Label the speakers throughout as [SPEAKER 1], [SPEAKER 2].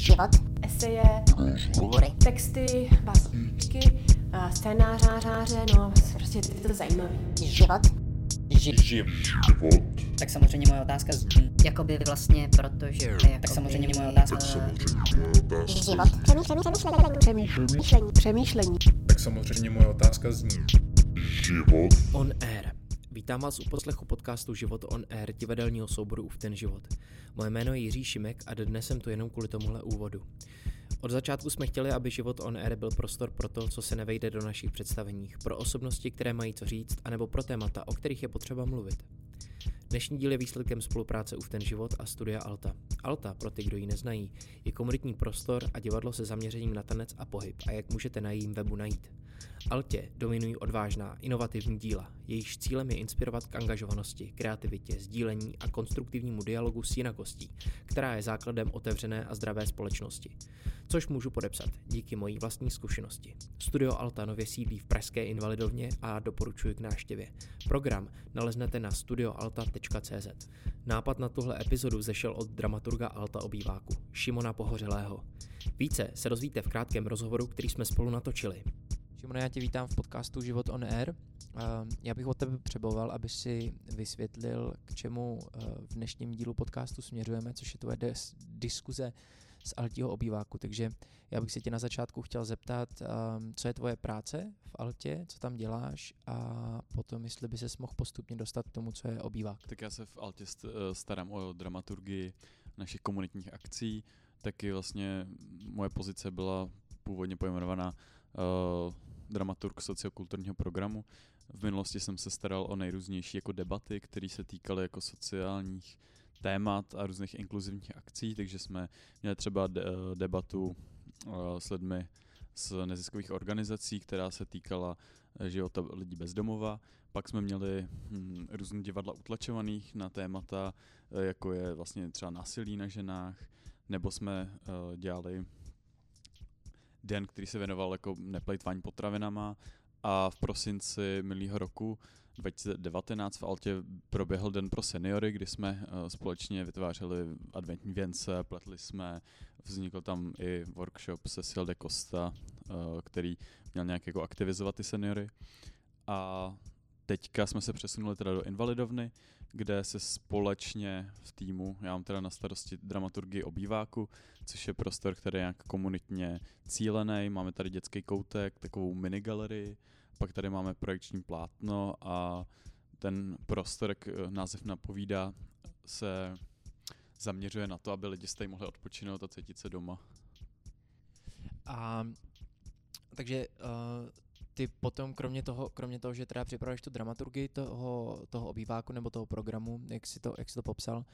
[SPEAKER 1] život,
[SPEAKER 2] eseje,
[SPEAKER 1] hovory,
[SPEAKER 2] texty, básničky, a scénáře, no prostě je to zajímavé.
[SPEAKER 1] život, ži-
[SPEAKER 3] Tak samozřejmě moje otázka zní,
[SPEAKER 4] Jakoby vlastně, protože... Jakoby,
[SPEAKER 3] tak samozřejmě moje otázka
[SPEAKER 1] život, přemýšlení, přemýšlení, přemýšlení,
[SPEAKER 2] Přemýšlení.
[SPEAKER 5] Tak samozřejmě moje otázka zní.
[SPEAKER 6] On Air. Vítám vás u poslechu podcastu Život on Air divadelního souboru Uf ten život. Moje jméno je Jiří Šimek a dnes jsem tu jenom kvůli tomuhle úvodu. Od začátku jsme chtěli, aby Život on Air byl prostor pro to, co se nevejde do našich představeních, pro osobnosti, které mají co říct, anebo pro témata, o kterých je potřeba mluvit. Dnešní díl je výsledkem spolupráce Uf ten život a studia Alta. Alta, pro ty, kdo ji neznají, je komunitní prostor a divadlo se zaměřením na tanec a pohyb a jak můžete na jejím webu najít. Altě dominují odvážná, inovativní díla. Jejichž cílem je inspirovat k angažovanosti, kreativitě, sdílení a konstruktivnímu dialogu s jinakostí, která je základem otevřené a zdravé společnosti. Což můžu podepsat díky mojí vlastní zkušenosti. Studio Alta nově sídlí v Pražské invalidovně a doporučuji k návštěvě. Program naleznete na studioalta.cz. Nápad na tuhle epizodu zešel od dramaturga Alta obýváku, Šimona Pohořelého. Více se dozvíte v krátkém rozhovoru, který jsme spolu natočili. Šimone, já tě vítám v podcastu Život on Air. Uh, Já bych od tebe potřeboval, aby si vysvětlil, k čemu uh, v dnešním dílu podcastu směřujeme, což je tvoje diskuze z Altího obýváku. Takže já bych se tě na začátku chtěl zeptat, um, co je tvoje práce v Altě, co tam děláš a potom, jestli by ses mohl postupně dostat k tomu, co je obývák.
[SPEAKER 7] Tak já se v Altě st- eh, starám o dramaturgii našich komunitních akcí. Taky vlastně moje pozice byla původně pojmenovaná dramaturg sociokulturního programu. V minulosti jsem se staral o nejrůznější jako debaty, které se týkaly jako sociálních témat a různých inkluzivních akcí, takže jsme měli třeba eh, debatu uh, s lidmi z neziskových organizací, která se týkala eh, života lidí bez domova. Pak jsme měli hm, různé divadla utlačovaných na témata, eh, jako je vlastně třeba násilí na ženách, nebo jsme uh, dělali den, který se věnoval jako neplejtvání potravinama a v prosinci minulého roku 2019 v Altě proběhl den pro seniory, kdy jsme uh, společně vytvářeli adventní věnce, pletli jsme, vznikl tam i workshop Cecil de Costa, uh, který měl nějak jako aktivizovat ty seniory. A teďka jsme se přesunuli teda do Invalidovny, kde se společně v týmu, já mám teda na starosti dramaturgii obýváku, což je prostor, který je nějak komunitně cílený. Máme tady dětský koutek, takovou minigalerii, pak tady máme projekční plátno a ten prostor, jak eh, název napovídá, se zaměřuje na to, aby lidi z mohli odpočinout a cítit se doma.
[SPEAKER 6] A takže uh, ty potom, kromě toho, kromě toho, že teda připravuješ tu dramaturgii toho, toho obýváku nebo toho programu, jak si to, jak to popsal,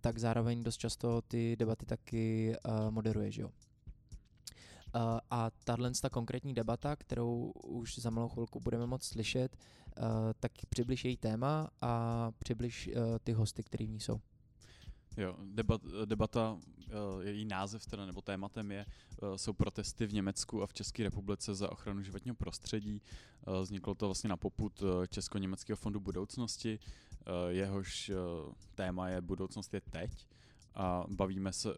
[SPEAKER 6] tak zároveň dost často ty debaty taky uh, moderuješ, jo? Uh, a tahle ta konkrétní debata, kterou už za malou chvilku budeme moc slyšet, uh, tak přibliž její téma a přibliž ty hosty, který v ní jsou.
[SPEAKER 7] Jo, debat, debata, eh, její název teda, nebo tématem je, eh, jsou protesty v Německu a v České republice za ochranu životního prostředí. Eh, Vzniklo to vlastně na poput Česko-německého fondu budoucnosti, eh, jehož eh, téma je budoucnost je teď a bavíme se,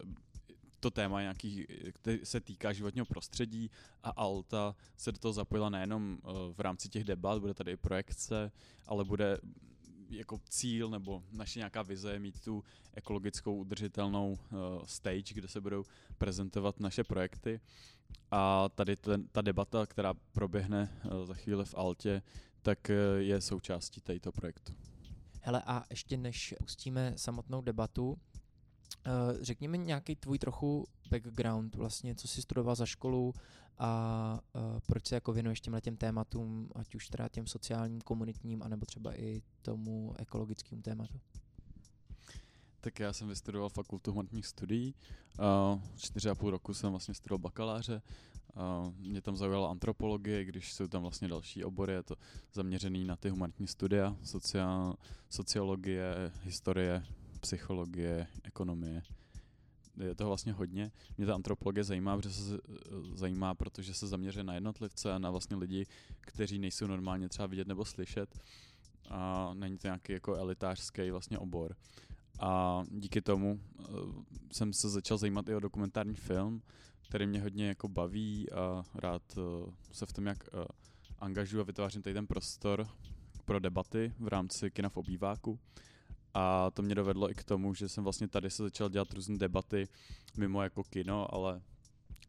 [SPEAKER 7] to téma nějaký, který se týká životního prostředí a Alta se do toho zapojila nejenom v rámci těch debat, bude tady i projekce, ale bude jako cíl nebo naše nějaká vize je mít tu ekologickou udržitelnou uh, stage, kde se budou prezentovat naše projekty. A tady ten, ta debata, která proběhne uh, za chvíli v Altě, tak uh, je součástí této projektu.
[SPEAKER 6] Hele, a ještě než pustíme samotnou debatu, řekni mi nějaký tvůj trochu background, vlastně, co jsi studoval za školu a uh, proč se jako věnuješ těmhle těm tématům, ať už teda těm sociálním, komunitním, anebo třeba i tomu ekologickému tématu.
[SPEAKER 7] Tak já jsem vystudoval fakultu humanitních studií, uh, čtyři a půl roku jsem vlastně studoval bakaláře, uh, mě tam zaujala antropologie, když jsou tam vlastně další obory, je to zaměřený na ty humanitní studia, sociál, sociologie, historie, psychologie, ekonomie. Je toho vlastně hodně. Mě ta antropologie zajímá, protože se zajímá, protože se zaměřuje na jednotlivce a na vlastně lidi, kteří nejsou normálně třeba vidět nebo slyšet. A není to nějaký jako elitářský vlastně obor. A díky tomu uh, jsem se začal zajímat i o dokumentární film, který mě hodně jako baví a rád uh, se v tom jak uh, angažuji a vytvářím tady ten prostor pro debaty v rámci kina v obýváku. A to mě dovedlo i k tomu, že jsem vlastně tady se začal dělat různé debaty mimo jako kino, ale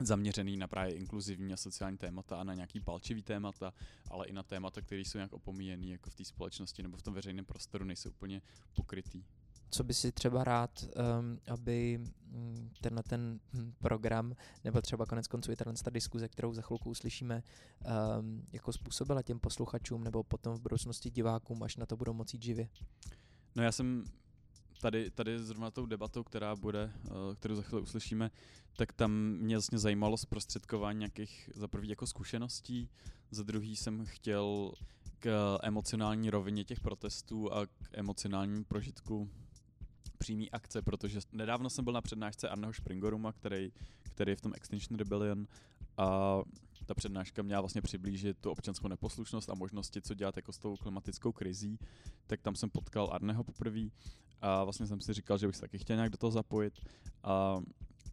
[SPEAKER 7] zaměřený na právě inkluzivní a sociální témata a na nějaký palčivý témata, ale i na témata, které jsou nějak opomíjený jako v té společnosti nebo v tom veřejném prostoru, nejsou úplně pokrytý.
[SPEAKER 6] Co by si třeba rád, um, aby mm, tenhle ten hm, program, nebo třeba konec konců i ta diskuze, kterou za chvilku uslyšíme, um, jako způsobila těm posluchačům nebo potom v budoucnosti divákům, až na to budou moci živě?
[SPEAKER 7] No já jsem tady, tady zrovna tou debatou, která bude, uh, kterou za chvíli uslyšíme, tak tam mě vlastně zajímalo zprostředkování nějakých za prvý jako zkušeností, za druhý jsem chtěl k emocionální rovině těch protestů a k emocionálnímu prožitku přímý akce, protože nedávno jsem byl na přednášce Arneho Springoruma, který, který je v tom Extinction Rebellion a ta přednáška měla vlastně přiblížit tu občanskou neposlušnost a možnosti, co dělat jako s tou klimatickou krizí, tak tam jsem potkal Arneho poprvé a vlastně jsem si říkal, že bych se taky chtěl nějak do toho zapojit. A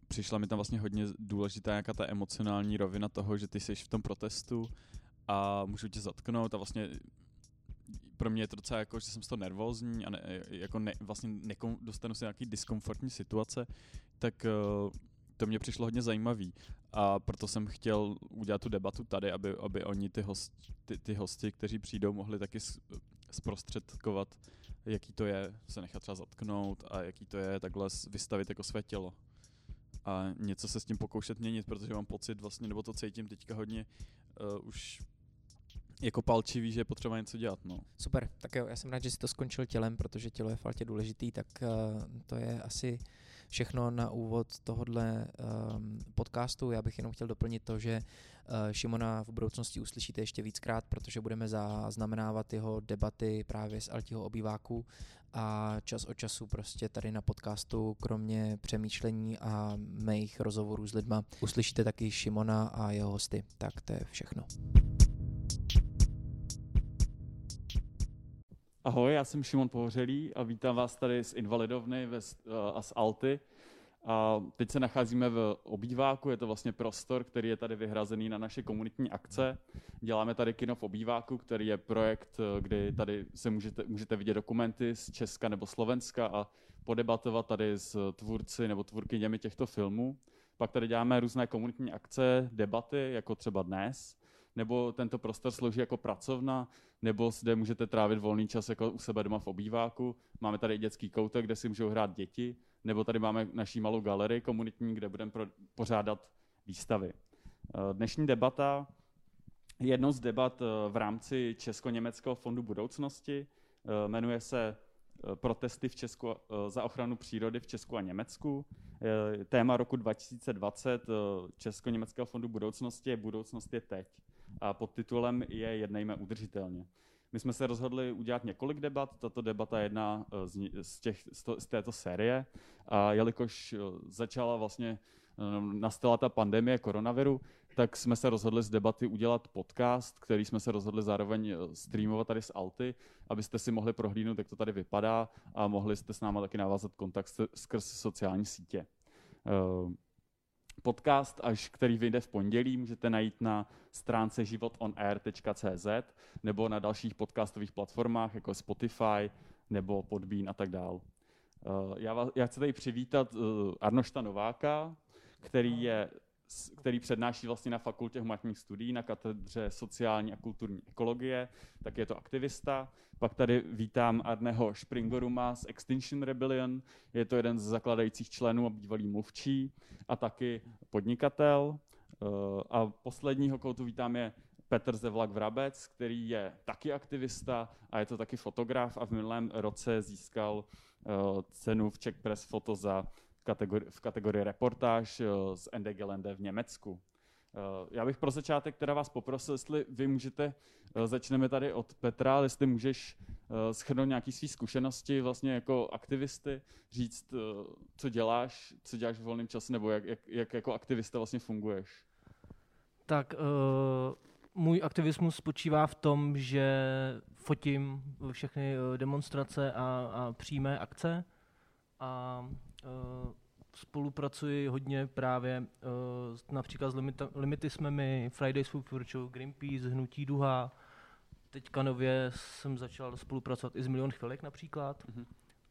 [SPEAKER 7] přišla mi tam vlastně hodně důležitá nějaká ta emocionální rovina toho, že ty jsi v tom protestu a můžu tě zatknout a vlastně pro mě je to docela jako, že jsem z toho nervózní a ne, jako ne, vlastně nekom, dostanu se nějaký diskomfortní situace, tak uh, to mě přišlo hodně zajímavý. A proto jsem chtěl udělat tu debatu tady, aby, aby oni ty, host, ty, ty hosti, kteří přijdou, mohli taky zprostředkovat, jaký to je se nechat třeba zatknout a jaký to je takhle vystavit jako své tělo. A něco se s tím pokoušet měnit, protože mám pocit vlastně, nebo to cítím teďka hodně uh, už jako palčivý, že je potřeba něco dělat. No.
[SPEAKER 6] Super, tak jo, já jsem rád, že si to skončil tělem, protože tělo je fakt důležitý, tak uh, to je asi všechno na úvod tohohle um, podcastu. Já bych jenom chtěl doplnit to, že uh, Šimona v budoucnosti uslyšíte ještě víckrát, protože budeme zaznamenávat jeho debaty právě z Altiho obýváku a čas od času prostě tady na podcastu, kromě přemýšlení a mých rozhovorů s lidma, uslyšíte taky Šimona a jeho hosty. Tak to je všechno.
[SPEAKER 7] Ahoj, já jsem Šimon Pohořelý a vítám vás tady z Invalidovny a z Alty. A teď se nacházíme v obýváku, je to vlastně prostor, který je tady vyhrazený na naše komunitní akce. Děláme tady kino v obýváku, který je projekt, kdy tady se můžete, můžete vidět dokumenty z Česka nebo Slovenska a podebatovat tady s tvůrci nebo tvůrkyněmi těchto filmů. Pak tady děláme různé komunitní akce, debaty, jako třeba dnes nebo tento prostor slouží jako pracovna, nebo zde můžete trávit volný čas jako u sebe doma v obýváku. Máme tady dětský koutek, kde si můžou hrát děti, nebo tady máme naší malou galerii komunitní, kde budeme pořádat výstavy. Eh, dnešní debata je jednou z debat eh, v rámci Česko-Německého fondu budoucnosti. Eh, jmenuje se protesty v Česku, za ochranu přírody v Česku a Německu. Téma roku 2020 Česko-Německého fondu budoucnosti je Budoucnost je teď a pod titulem je Jednejme udržitelně. My jsme se rozhodli udělat několik debat, tato debata je jedna eh, z, z, těch, z této série a jelikož eh, začala vlastně, eh, nastala ta pandemie koronaviru, tak jsme se rozhodli z debaty udělat podcast, který jsme se rozhodli zároveň streamovat tady z Alty, abyste si mohli prohlídnout, jak to tady vypadá a mohli jste s náma taky navázat kontakt skrz sociální sítě. Podcast, až který vyjde v pondělí, můžete najít na stránce životonair.cz nebo na dalších podcastových platformách, jako Spotify nebo Podbean a tak dál. Eh, já, vás, já chci tady přivítat eh, Arnošta Nováka, který je který přednáší vlastně na fakultě humanitních studií na katedře sociální a kulturní ekologie, tak je to aktivista. Pak tady vítám Arneho Springoruma z Extinction Rebellion, je to jeden z zakladajících členů a bývalý mluvčí a taky podnikatel. Eh, a posledního, koho tu vítám, je Petr Zevlak Vrabec, který je taky aktivista a je to taky fotograf a v minulém roce získal eh, cenu v Czech Press Photo za kategori- v kategorii reportáž eh, z ND Gelände v Německu. Eh, já bych pro začátek teda vás poprosil, jestli vy můžete, eh, začneme tady od Petra, jestli můžeš schrnout nějaké své zkušenosti vlastně jako aktivisty, říct, co děláš, co děláš v volném čase, nebo jak, jak, jak jako aktivista vlastně funguješ.
[SPEAKER 8] Tak uh, můj aktivismus spočívá v tom, že fotím všechny demonstrace a, a přímé akce, a spolupracuji hodně právě uh, například s limita, Limity jsme my, Fridays for Future, Greenpeace, Hnutí Duha. Teďka nově jsem začal spolupracovat i s Milion chvilek například. Mm-hmm.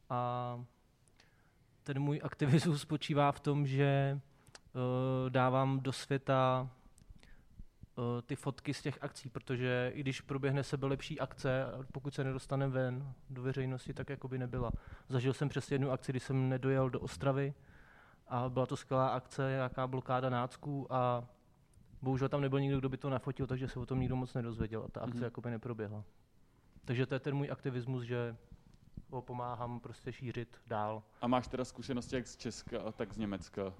[SPEAKER 8] A ten můj aktivismus spočívá v tom, že uh, dávám do světa ty fotky z těch akcí, protože i když proběhne sebe lepší akce, pokud se nedostane ven do veřejnosti, tak jako by nebyla. Zažil jsem přes jednu akci, kdy jsem nedojel do Ostravy a byla to skvělá akce, jaká blokáda nácků a bohužel tam nebyl nikdo, kdo by to nafotil, takže se o tom nikdo moc nedozvěděl a ta akce mm-hmm. jako by neproběhla. Takže to je ten můj aktivismus, že ho pomáhám prostě šířit dál.
[SPEAKER 7] A máš teda zkušenosti jak z Česka, tak z Německa?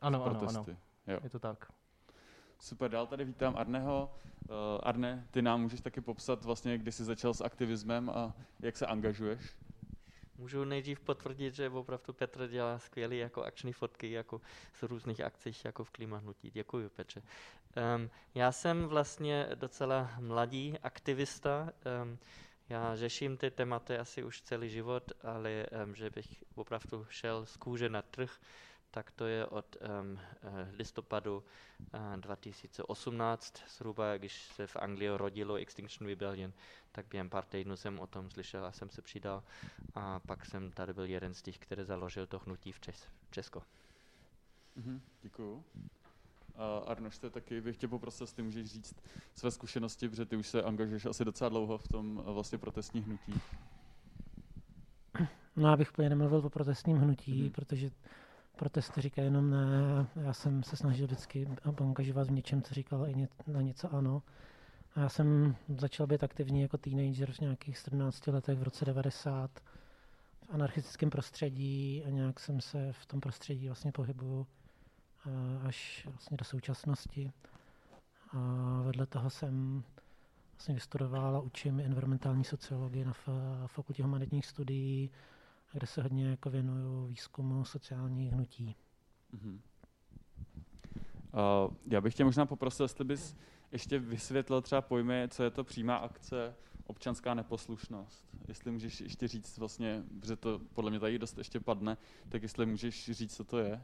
[SPEAKER 8] Ano, ano, ano. Jo. Je to tak.
[SPEAKER 7] Super, dál tady vítám Arneho. Uh, Arne, ty nám můžeš taky popsat vlastně, kdy jsi začal s aktivismem a jak se angažuješ?
[SPEAKER 9] Můžu nejdřív potvrdit, že opravdu Petr dělá skvělé jako akční fotky jako z různých akcí jako v klimahnutí. Děkuji, Petře. Um, já jsem vlastně docela mladý aktivista. Um, já řeším ty tématy asi už celý život, ale um, že bych opravdu šel z kůže na trh, tak to je od um, listopadu uh, 2018, zhruba když se v Anglii rodilo Extinction Rebellion, tak během pár týdnů jsem o tom slyšel a jsem se přidal a pak jsem tady byl jeden z těch, který založil to hnutí v Čes- Česko.
[SPEAKER 7] Mm-hmm, děkuju. Uh, Arnoš, to taky bych tě poprosil, jestli můžeš říct své zkušenosti, protože ty už se angažuješ asi docela dlouho v tom uh, vlastně protestní hnutí.
[SPEAKER 10] No, abych úplně nemluvil o protestním hnutí, mm. protože protesty říkají jenom ne. Já jsem se snažil vždycky angažovat v něčem, co říkalo i na něco ano. A já jsem začal být aktivní jako teenager v nějakých 17 letech v roce 90 v anarchistickém prostředí a nějak jsem se v tom prostředí vlastně pohybuju až vlastně do současnosti. A vedle toho jsem vlastně vystudoval a učím environmentální sociologii na fakultě humanitních studií, kde se hodně jako věnuju výzkumu sociálních hnutí. Uh-huh.
[SPEAKER 7] Uh, já bych tě možná poprosil, jestli bys ještě vysvětlil třeba pojmy, co je to přímá akce, občanská neposlušnost. Jestli můžeš ještě říct vlastně, že to podle mě tady dost ještě padne, tak jestli můžeš říct, co to je?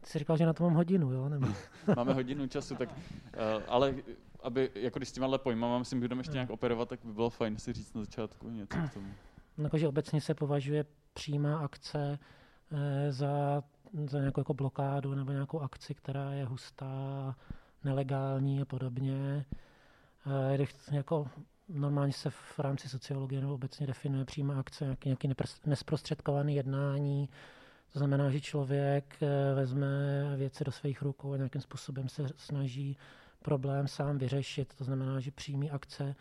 [SPEAKER 10] Ty jsi říkal, že na to mám hodinu, jo? Nebo?
[SPEAKER 7] Máme hodinu času, tak, uh, ale aby, jako když s těma pojmama, myslím, budeme ještě nějak operovat, tak by bylo fajn si říct na začátku něco k tomu.
[SPEAKER 10] No, že obecně se považuje přímá akce eh, za, za nějakou jako blokádu nebo nějakou akci, která je hustá, nelegální a podobně. Eh, jako normálně se v rámci sociologie nebo obecně definuje přímá akce nějaký, nějaký nesprostředkovaný jednání, to znamená, že člověk eh, vezme věci do svých rukou a nějakým způsobem se snaží problém sám vyřešit. To znamená, že přímý akce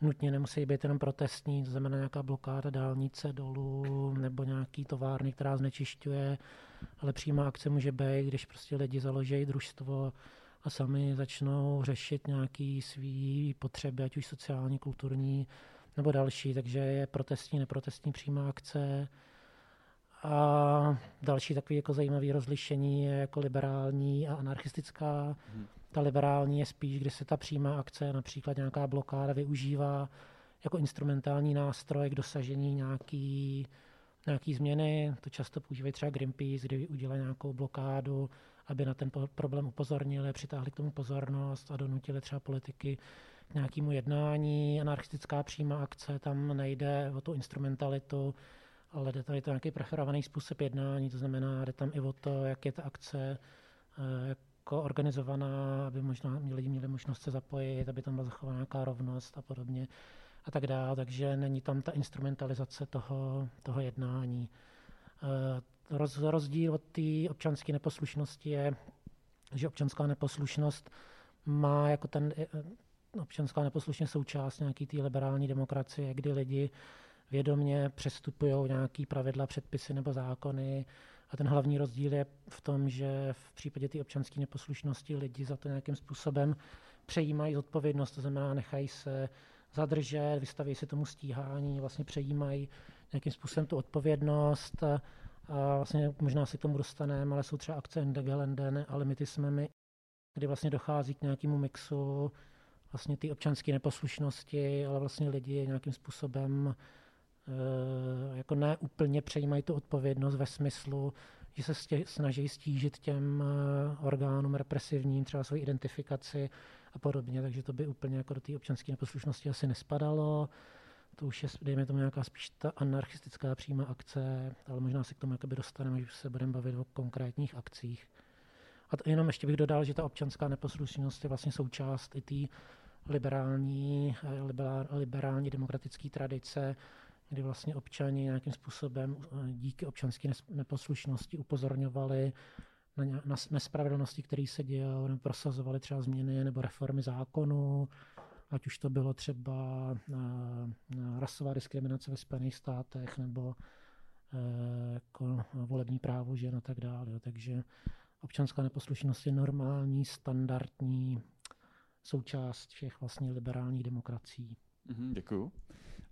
[SPEAKER 10] nutně nemusí být jenom protestní, to znamená nějaká blokáda dálnice dolů nebo nějaký továrny, která znečišťuje, ale přímá akce může být, když prostě lidi založí družstvo a sami začnou řešit nějaké své potřeby, ať už sociální, kulturní nebo další, takže je protestní, neprotestní přímá akce. A další takový jako zajímavý rozlišení je jako liberální a anarchistická. Hmm. Ta liberální je spíš, kdy se ta přímá akce, například nějaká blokáda, využívá jako instrumentální nástroj k dosažení nějaký, nějaký změny. To často používají třeba Greenpeace, kdy udělají nějakou blokádu, aby na ten problém upozornili, přitáhli k tomu pozornost a donutili třeba politiky k nějakému jednání. Anarchistická přímá akce, tam nejde o tu instrumentalitu, ale jde tady to nějaký preferovaný způsob jednání, to znamená, jde tam i o to, jak je ta akce eh, jako organizovaná, aby možná lidi měli možnost se zapojit, aby tam byla zachována nějaká rovnost a podobně a tak dále, takže není tam ta instrumentalizace toho, toho jednání. Eh, roz, rozdíl od té občanské neposlušnosti je, že občanská neposlušnost má jako ten eh, občanská neposlušnost součást nějaký té liberální demokracie, kdy lidi vědomě přestupují nějaký pravidla, předpisy nebo zákony. A ten hlavní rozdíl je v tom, že v případě té občanské neposlušnosti lidi za to nějakým způsobem přejímají zodpovědnost, to znamená, nechají se zadržet, vystaví se tomu stíhání, vlastně přejímají nějakým způsobem tu odpovědnost. A, a vlastně možná si k tomu dostaneme, ale jsou třeba akce Endegelenden ale my ty jsme my, kdy vlastně dochází k nějakému mixu vlastně ty občanské neposlušnosti, ale vlastně lidi nějakým způsobem jako ne úplně přejímají tu odpovědnost ve smyslu, že se stě, snaží stížit těm orgánům represivním, třeba svoji identifikaci a podobně, takže to by úplně jako do té občanské neposlušnosti asi nespadalo. To už je, dejme tomu, nějaká spíš ta anarchistická přímá akce, ale možná se k tomu jakoby dostaneme, že se budeme bavit o konkrétních akcích. A to jenom ještě bych dodal, že ta občanská neposlušnost je vlastně součást i té liberální, liberální demokratické tradice, kdy vlastně občani nějakým způsobem eh, díky občanské neposlušnosti upozorňovali na, na nespravedlnosti, které se dějí, nebo prosazovali třeba změny nebo reformy zákonů, ať už to bylo třeba na, eh, na rasová diskriminace ve Spojených státech nebo e, jako volební právo žen a tak dále. Takže občanská neposlušnost je normální, standardní součást všech vlastně liberálních demokracií.
[SPEAKER 7] Mm, děkuju.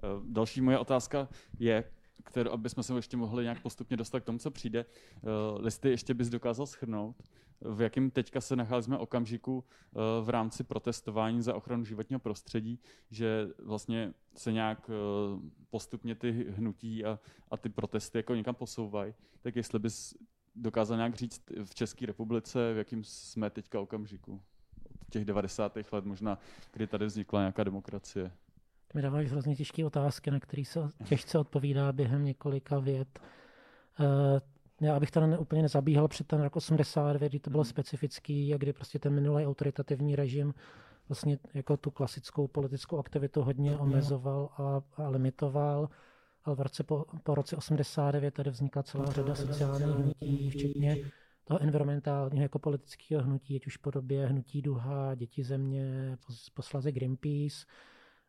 [SPEAKER 7] Eh, další moje otázka je, kterou, aby jsme se ještě mohli nějak postupně dostat k tomu, co přijde. Uh, listy ještě bys dokázal schrnout, v jakém teďka se nacházíme okamžiku uh, v rámci protestování za ochranu životního prostředí, že vlastně se nějak postupně ty hnutí a, a ty protesty jako někam posouvají, tak jestli bys dokázal nějak říct v České republice, v jakým jsme teďka okamžiku? Od těch 90. let možná, kdy tady vznikla nějaká demokracie
[SPEAKER 10] mi dáváš hrozně těžké otázky, na které se těžce odpovídá během několika vět. Uh, já abych tady úplně nezabíhal před ten rok 89, kdy to bylo specifický a kdy prostě ten minulý autoritativní režim vlastně jako tu klasickou politickou aktivitu hodně omezoval a, a limitoval. Ale v roce po, po roce 89 tady vznikla celá řada sociálních hnutí, včetně toho environmentálního jako politického hnutí, ať už v podobě hnutí Duha, Děti země, poslaze Greenpeace,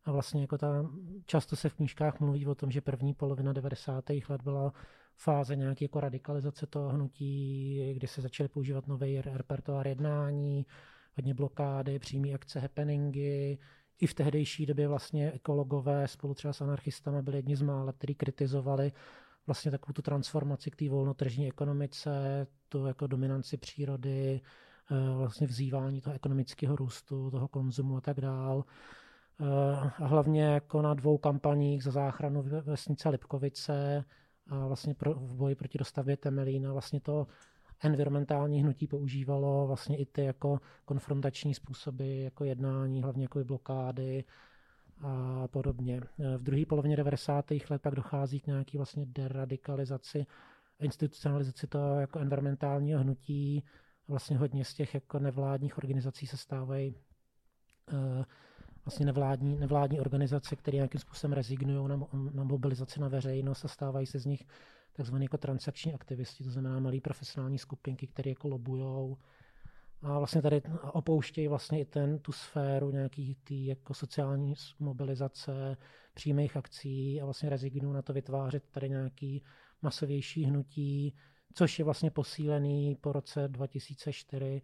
[SPEAKER 10] a vlastně jako ta, často se v knížkách mluví o tom, že první polovina 90. let byla fáze nějaké jako radikalizace toho hnutí, kdy se začaly používat nový repertoár jednání, hodně blokády, přímé akce, happeningy. I v tehdejší době vlastně ekologové spolu třeba s anarchistama byli jedni z mála, kteří kritizovali vlastně takovou tu transformaci k té volnotržní ekonomice, tu jako dominanci přírody, eh, vlastně vzývání toho ekonomického růstu, toho konzumu a tak dále. Eh, hlavně jako na dvou kampaních za záchranu vesnice Lipkovice a vlastně pro, v boji proti dostavbě Temelína vlastně to environmentální hnutí používalo vlastně i ty jako konfrontační způsoby jako jednání, hlavně jako blokády a podobně. Eh, v druhé polovině 90. let pak dochází k nějaký vlastně deradikalizaci, institucionalizaci toho jako environmentálního hnutí. Vlastně hodně z těch jako nevládních organizací se stávají uh, vlastně nevládní, nevládní organizace, které nějakým způsobem rezignují na, na mobilizaci na veřejnost a stávají se z nich takzvané jako transakční aktivisti, to znamená malé profesionální skupinky, které jako lobujou a vlastně tady opouštějí vlastně i ten, tu sféru nějakých tý jako sociální mobilizace, přímých akcí a vlastně rezignují na to vytvářet tady nějaký masovější hnutí, což je vlastně posílený po roce 2004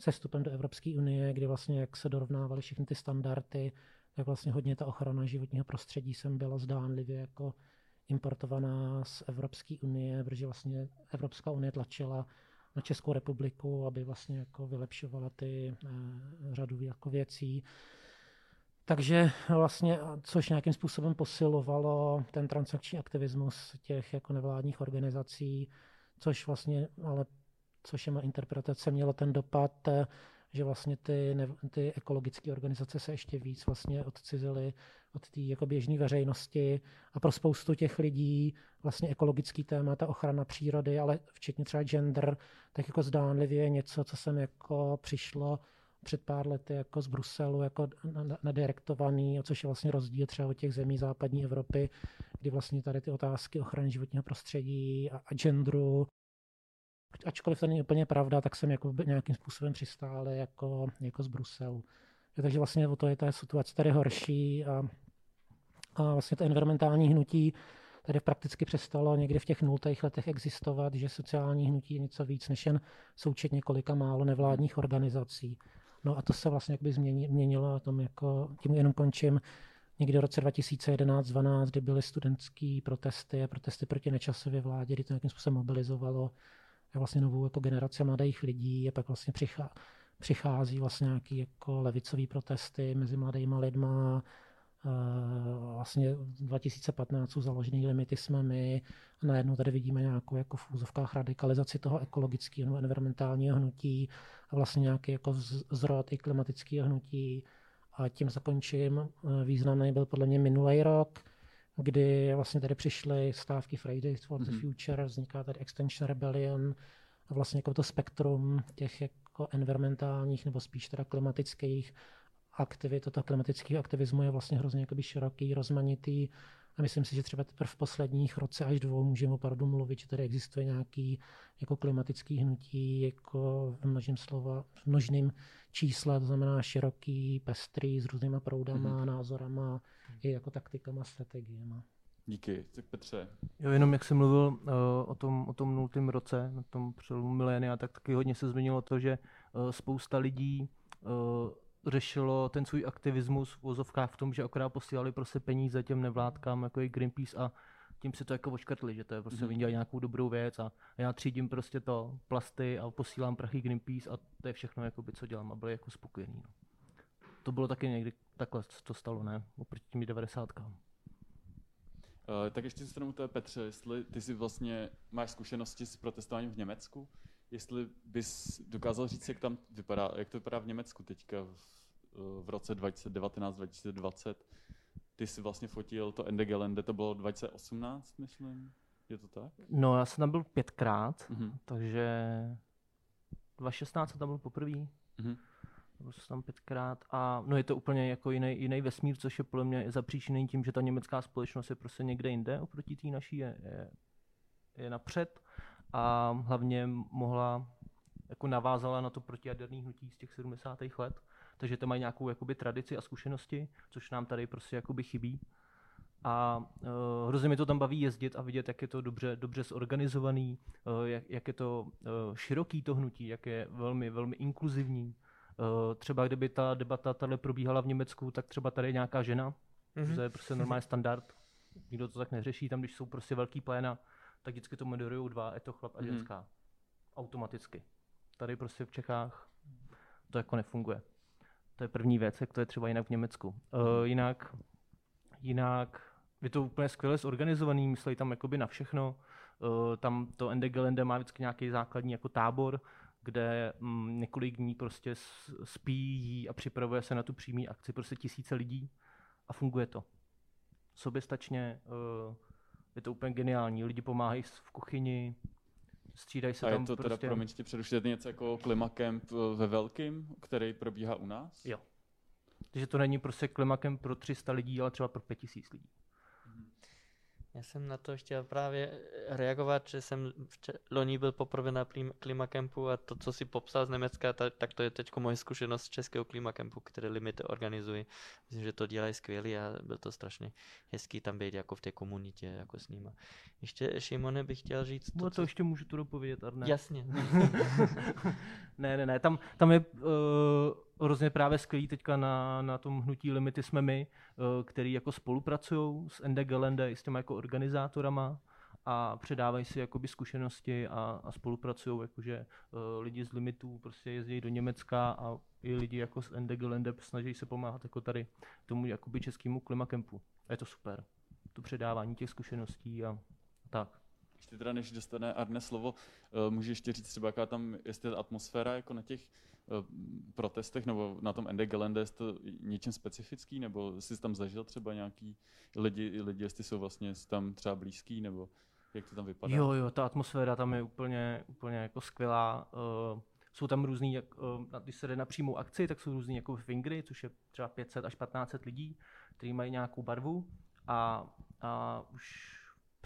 [SPEAKER 10] se vstupem do Evropské unie, kdy vlastně jak se dorovnávaly všechny ty standardy, tak vlastně hodně ta ochrana životního prostředí sem byla zdánlivě jako importovaná z Evropské unie, protože vlastně Evropská unie tlačila na Českou republiku, aby vlastně jako vylepšovala ty eh, řadu jako věcí. Takže vlastně, což nějakým způsobem posilovalo ten transakční aktivismus těch jako nevládních organizací, což vlastně ale což je má interpretace, mělo ten dopad, eh, že vlastně ty, ne, ty ekologické organizace se ještě víc vlastně odcizily od té jako běžné veřejnosti. A pro spoustu těch lidí vlastně ekologický téma, ta ochrana přírody, ale včetně třeba gender, tak jako zdánlivě něco, co jsem jako přišlo před pár lety jako z Bruselu jako nadirektovaný, což je vlastně rozdíl třeba od těch zemí západní Evropy, kdy vlastně tady ty otázky ochrany životního prostředí a, a genderu ačkoliv to není úplně pravda, tak jsem jako nějakým způsobem přistál jako, jako z Bruselu. Takže vlastně o to je ta situace tady horší a, a vlastně to environmentální hnutí tady prakticky přestalo někdy v těch nultých letech existovat, že sociální hnutí je něco víc než jen součet několika málo nevládních organizací. No a to se vlastně jakby změni, měnilo a tom jako, tím jenom končím, někdy v roce 2011-12, kdy byly studentské protesty a protesty proti nečasově vládě, kdy to nějakým způsobem mobilizovalo vlastně novou jako generace mladých lidí a pak vlastně přichází, přichází vlastně nějaký jako levicový protesty mezi mladýma lidma, vlastně v 2015 jsou založený limity jsme my a najednou tady vidíme nějakou jako v úzovkách radikalizaci toho ekologického nebo environmentálního hnutí a vlastně nějaký jako zrod i klimatického hnutí. A tím zakončím. Významný byl podle mě minulý rok, kdy vlastně tady přišly stávky Fridays for the mhm. Future, vzniká tady Extension Rebellion a vlastně jako to spektrum těch jako environmentálních nebo spíš teda klimatických aktivit, toto klimatického aktivismu je vlastně hrozně jakoby široký, rozmanitý a myslím si, že třeba teprve v posledních roce až dvou můžeme opravdu mluvit, že tady existuje nějaký jako klimatický hnutí, jako v množném slova, v množném čísle, to znamená široký, pestrý, s různýma proudama, mm-hmm. názorama, i jako taktikama, strategiemi.
[SPEAKER 7] Díky. Tak Petře.
[SPEAKER 8] Jo, jenom jak jsem mluvil uh, o tom, o tom nultém roce, na tom přelomu milénia, tak taky hodně se změnilo to, že uh, spousta lidí uh, řešilo ten svůj aktivismus v vozovkách v tom, že akorát posílali prostě peníze těm nevládkám, jako je Greenpeace a tím si to jako oškrtli, že to je prostě, mm-hmm. oni dělají nějakou dobrou věc a já třídím prostě to plasty a posílám prachy Greenpeace a to je všechno, jakoby, co dělám a byli jako spokojený. No. To bylo taky někdy takhle, to stalo, ne? Oproti těm 90. Uh,
[SPEAKER 7] tak ještě zůstanu u té Petře, jestli ty si vlastně máš zkušenosti s protestováním v Německu, jestli bys dokázal říct, jak tam vypadá, jak to vypadá v Německu teďka v, eh, v roce 2019-2020. Ty jsi vlastně fotil to Ende Gelände, to bylo 2018, myslím. Je to tak?
[SPEAKER 8] No, já jsem tam byl pětkrát, mm-hmm. takže 2016 jsem tam byl poprvé. Mm-hmm. Byl jsem tam pětkrát a no je to úplně jako jiný, jiný vesmír, což je podle mě zapříčiněný tím, že ta německá společnost je prostě někde jinde oproti té naší, je, je, je napřed a hlavně mohla, jako navázala na to protijaderné hnutí z těch 70. let, takže to mají nějakou jakoby, tradici a zkušenosti, což nám tady prostě jakoby chybí. A uh, hrozně mi to tam baví jezdit a vidět, jak je to dobře, dobře zorganizovaný, uh, jak, jak je to uh, široký to hnutí, jak je velmi, velmi inkluzivní. Uh, třeba kdyby ta debata tady probíhala v Německu, tak třeba tady je nějaká žena, mm-hmm. to je prostě normální standard. Nikdo to tak neřeší, tam když jsou prostě velký pléna, tak vždycky to moderují dva, je to chlap a mhm. ženská. Mm. Automaticky. Tady prostě v Čechách to jako nefunguje. To je první věc, jak to je třeba jinak v Německu. Uh, jinak, jinak je to úplně skvěle zorganizovaný, myslí tam jakoby na všechno. Uh, tam to Ende Gelände má vždycky nějaký základní jako tábor, kde mm, několik dní prostě spí, jí a připravuje se na tu přímý akci prostě tisíce lidí a funguje to. Soběstačně, uh, je to úplně geniální. Lidi pomáhají v kuchyni, střídají se
[SPEAKER 7] a
[SPEAKER 8] tam.
[SPEAKER 7] je to
[SPEAKER 8] prostě...
[SPEAKER 7] teda, promiň, tě přerušit, něco jako Klimacamp eh, ve velkým, který probíhá u nás?
[SPEAKER 8] Jo. Takže to není prostě Klimacamp pro 300 lidí, ale třeba pro 5000 lidí.
[SPEAKER 9] Já jsem na to chtěl právě eh, reagovat, že jsem v loni byl poprvé na Klimacampu a to, co si popsal z Německa, tak, tak to je teď moje zkušenost z českého Klimacampu, které limity organizují. Myslím, že to dělají skvěle a byl to strašně hezký tam být jako v té komunitě, jako s nima. Ještě Šimone bych chtěl říct...
[SPEAKER 8] To, no to co... ještě můžu to dopovědět, Arne.
[SPEAKER 9] Jasně.
[SPEAKER 8] ne, ne, ne, tam, tam je uh, hrozně právě skvělý teďka na, na tom hnutí Limity jsme my, uh, který jako spolupracují s Ende Gelände i s těma jako organizátorama a předávají si jakoby zkušenosti a, a spolupracují, jakože uh, lidi z limitů prostě jezdí do Německa a i lidi jako z Ende Gelände snaží se pomáhat jako tady tomu jakoby českému klimakempu. A je to super. To předávání těch zkušeností a tak.
[SPEAKER 7] Ještě teda, než dostane Arne slovo, uh, můžeš ještě říct třeba, jaká tam je ta atmosféra jako na těch uh, protestech nebo na tom Ende Gelände, je to něčím specifický, nebo jsi tam zažil třeba nějaký lidi, lidi jestli jsou vlastně tam třeba blízký, nebo jak to tam vypadá?
[SPEAKER 8] Jo, jo, ta atmosféra tam je úplně, úplně jako skvělá. Uh, jsou tam různý, jak, když se jde na přímou akci, tak jsou různý jako fingry, což je třeba 500 až 1500 lidí, kteří mají nějakou barvu a, a už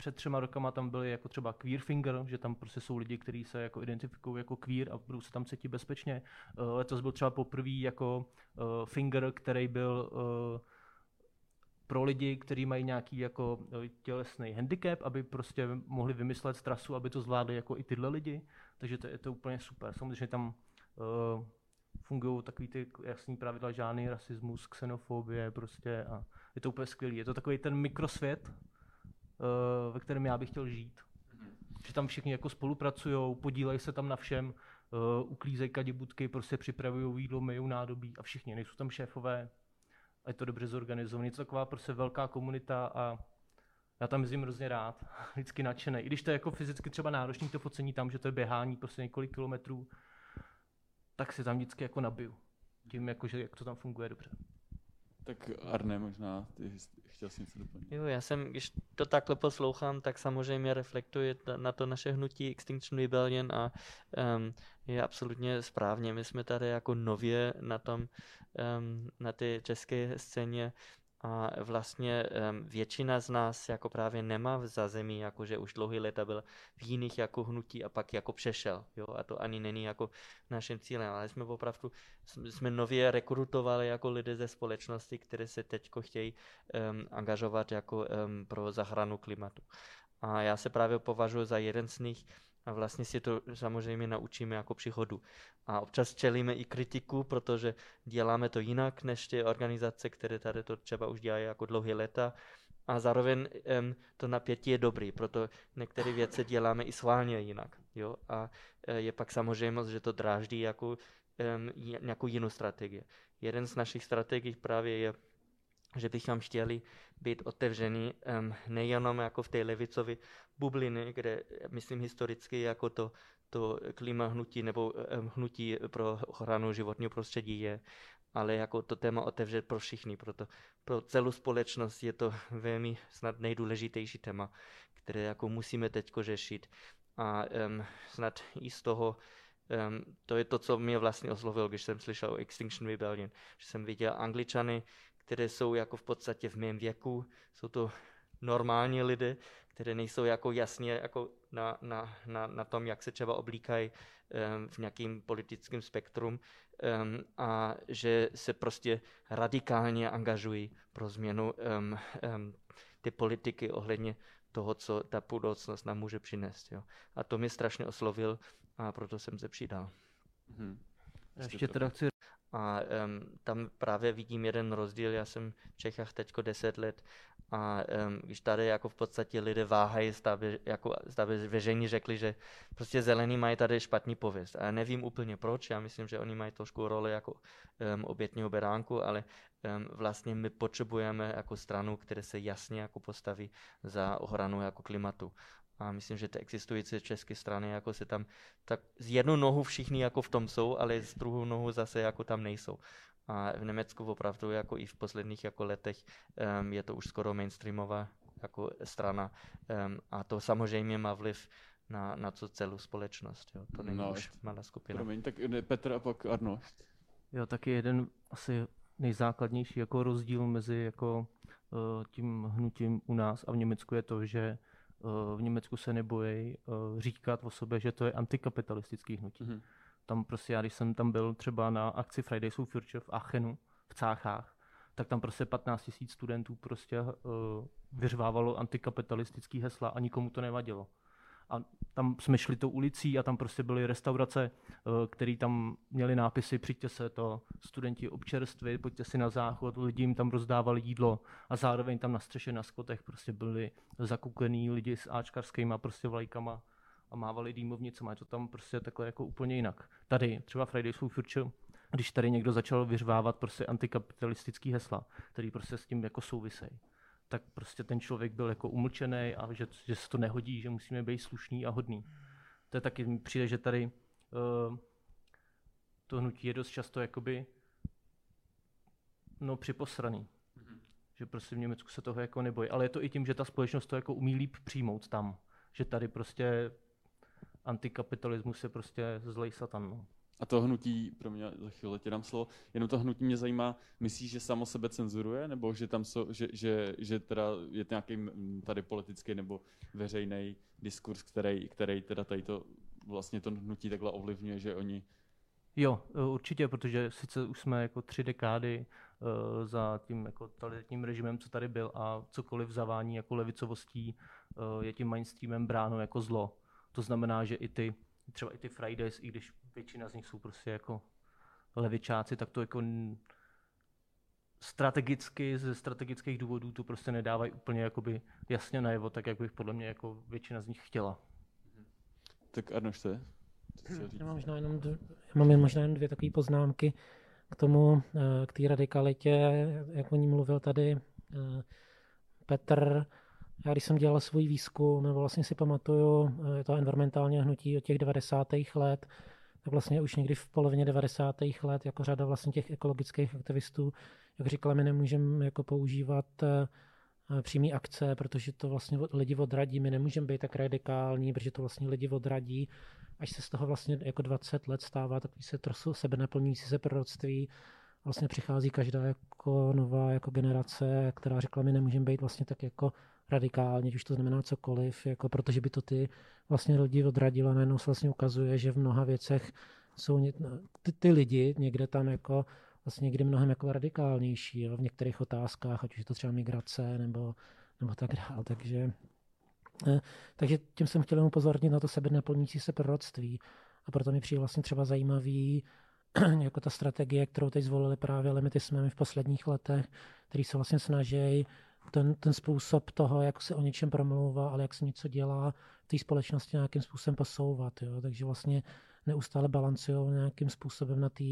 [SPEAKER 8] před třema rokama tam byly jako třeba queer finger, že tam prostě jsou lidi, kteří se jako identifikují jako queer a budou se tam cítit bezpečně. Uh, letos byl třeba poprvé jako uh, finger, který byl uh, pro lidi, kteří mají nějaký jako tělesný handicap, aby prostě mohli vymyslet trasu, aby to zvládli jako i tyhle lidi. Takže to je to úplně super. Samozřejmě tam uh, fungují takový ty jasný pravidla, žádný rasismus, xenofobie prostě a je to úplně skvělý. Je to takový ten mikrosvět, ve kterém já bych chtěl žít. Že tam všichni jako spolupracují, podílejí se tam na všem, uh, uklízejí kadibutky, prostě připravují jídlo, myjou nádobí a všichni, nejsou tam šéfové. a je to dobře zorganizované. Je to taková prostě velká komunita a já tam jezdím hrozně rád, vždycky nadšený. I když to je jako fyzicky třeba náročný to focení tam, že to je běhání prostě několik kilometrů, tak si tam vždycky jako nabiju. Tím, jako, že jak to tam funguje dobře.
[SPEAKER 7] Tak Arne, možná ty chtěl jsi něco doplnit.
[SPEAKER 9] Jo, já jsem, když to takhle poslouchám, tak samozřejmě reflektuje na to naše hnutí Extinction Rebellion a um, je absolutně správně. My jsme tady jako nově na tom, um, na té české scéně a vlastně většina z nás jako právě nemá v zázemí, jako že už dlouhý leta byl v jiných jako hnutí a pak jako přešel. Jo? A to ani není jako naším cílem, ale jsme opravdu, jsme nově rekrutovali jako lidé ze společnosti, které se teď chtějí um, angažovat jako um, pro zachranu klimatu. A já se právě považuji za jeden z nich, a vlastně si to samozřejmě naučíme jako přichodu. A občas čelíme i kritiku, protože děláme to jinak než ty organizace, které tady to třeba už dělají jako dlouhé léta. A zároveň um, to napětí je dobrý, proto některé věci děláme i sválně jinak. Jo? A uh, je pak samozřejmost, že to dráždí jako um, nějakou jinou strategii. Jeden z našich strategií právě je že bychom chtěli být otevření um, nejenom jako v té levicové bubliny, kde, myslím, historicky jako to, to klima hnutí nebo um, hnutí pro ochranu životního prostředí je, ale jako to téma otevřet pro všichni, proto pro celou společnost je to velmi snad nejdůležitější téma, které jako musíme teď řešit. A um, snad i z toho Um, to je to, co mě vlastně oslovilo, když jsem slyšel o Extinction Rebellion, že jsem viděl Angličany, které jsou jako v podstatě v mém věku, jsou to normální lidé, které nejsou jako jasně jako na, na, na, na tom, jak se třeba oblíkají um, v nějakým politickém spektrum um, a že se prostě radikálně angažují pro změnu um, um, ty politiky ohledně toho, co ta budoucnost nám může přinést. Jo. A to mě strašně oslovil a proto jsem se přidal.
[SPEAKER 8] Hmm. Ještě teda chci
[SPEAKER 9] a um, tam právě vidím jeden rozdíl. Já jsem v Čechách teďko 10 let a um, když tady jako v podstatě lidé váhají, by, jako, by veřejně řekli, že prostě zelení mají tady špatný pověst. A já nevím úplně proč, já myslím, že oni mají trošku roli jako um, obětního beránku, ale um, vlastně my potřebujeme jako stranu, které se jasně jako postaví za ochranu jako klimatu a myslím, že ty existující české strany jako se tam, tak z jednu nohu všichni jako v tom jsou, ale z druhou nohu zase jako tam nejsou. A v Německu opravdu jako i v posledních jako letech um, je to už skoro mainstreamová jako strana um, a to samozřejmě má vliv na, na co celou společnost. Jo. To není no, už malá skupina.
[SPEAKER 7] Promiň, tak Petr a pak Arno.
[SPEAKER 8] Jo, taky jeden asi nejzákladnější jako rozdíl mezi jako uh, tím hnutím u nás a v Německu je to, že Eh, v Německu se nebojí eh, říkat o sobě, že to je antikapitalistický hnutí. Mm-hmm. Tam prostě já, když jsem tam byl třeba na akci Fridays for Future v Aachenu, v Cáchách, tak tam prostě 15 000 studentů prostě uh, vyřvávalo antikapitalistický hesla a nikomu to nevadilo a tam jsme šli tou ulicí a tam prostě byly restaurace, eh, které tam měly nápisy, přijďte se to, studenti občerstvy, pojďte si na záchod, lidi jim tam rozdávali jídlo a zároveň tam na střeše na skotech prostě byli zakukený lidi s áčkarskýma prostě vlajkama a mávali dýmovnicama, je to tam prostě takhle jako úplně jinak. Tady třeba Fridays for Future, když tady někdo začal vyřvávat prostě antikapitalistický hesla, který prostě s tím jako souvisejí tak prostě ten člověk byl jako umlčený a že, že se to nehodí, že musíme být slušní a hodní. To je taky, mi přijde, že tady uh, to hnutí je dost často jakoby no připosraný. Mm-hmm. Že prostě v Německu se toho jako nebojí. Ale je to i tím, že ta společnost to jako umí líp přijmout tam. Že tady prostě antikapitalismus je prostě zlej satan. No.
[SPEAKER 7] A to hnutí, pro mě za chvíli ti dám slovo, jenom to hnutí mě zajímá, myslíš, že samo sebe cenzuruje, nebo že tam jsou, že, že, že teda je nějaký tady politický nebo veřejný diskurs, který, který teda tady to vlastně to hnutí takhle ovlivňuje, že oni
[SPEAKER 8] Jo, e, určitě, protože sice už jsme jako tři dekády uh, za tím jako totalitním režimem, co tady byl a cokoliv zavání jako levicovostí uh, je tím mainstreamem bráno jako zlo. To znamená, že i ty, třeba i ty Fridays, i když většina z nich jsou prostě jako levičáci, tak to jako strategicky, ze strategických důvodů to prostě nedávají úplně jakoby jasně najevo, tak jak bych podle mě jako většina z nich chtěla.
[SPEAKER 7] Tak Arnoš, co
[SPEAKER 10] Já mám možná jenom, dvě, já mám možná jenom dvě takové poznámky. k tomu, k té radikalitě, jak o ní mluvil tady Petr, já když jsem dělal svůj výzkum, nebo vlastně si pamatuju to environmentální hnutí od těch 90. let, tak vlastně už někdy v polovině 90. let, jako řada vlastně těch ekologických aktivistů, jak říkala, my nemůžeme jako používat eh, přímý akce, protože to vlastně lidi odradí. My nemůžeme být tak radikální, protože to vlastně lidi odradí. Až se z toho vlastně jako 20 let stává takový se sebe naplňující se proroctví. Vlastně přichází každá jako nová jako generace, která řekla, my nemůžeme být vlastně tak jako radikálně, už to znamená cokoliv, jako protože by to ty vlastně lidi odradilo. Najednou se vlastně ukazuje, že v mnoha věcech jsou ty, ty lidi někde tam jako vlastně někdy mnohem jako radikálnější jo, v některých otázkách, ať už je to třeba migrace nebo, nebo tak dále. Takže, eh, takže tím jsem chtěl upozornit na to sebe naplnící se proroctví. A proto mi přijde vlastně třeba zajímavý jako ta strategie, kterou teď zvolili právě limity jsme v posledních letech, který se vlastně snaží ten, ten způsob toho, jak se o něčem promlouvá, ale jak se něco dělá v té společnosti nějakým způsobem posouvat. Jo? Takže vlastně neustále balancují nějakým způsobem na té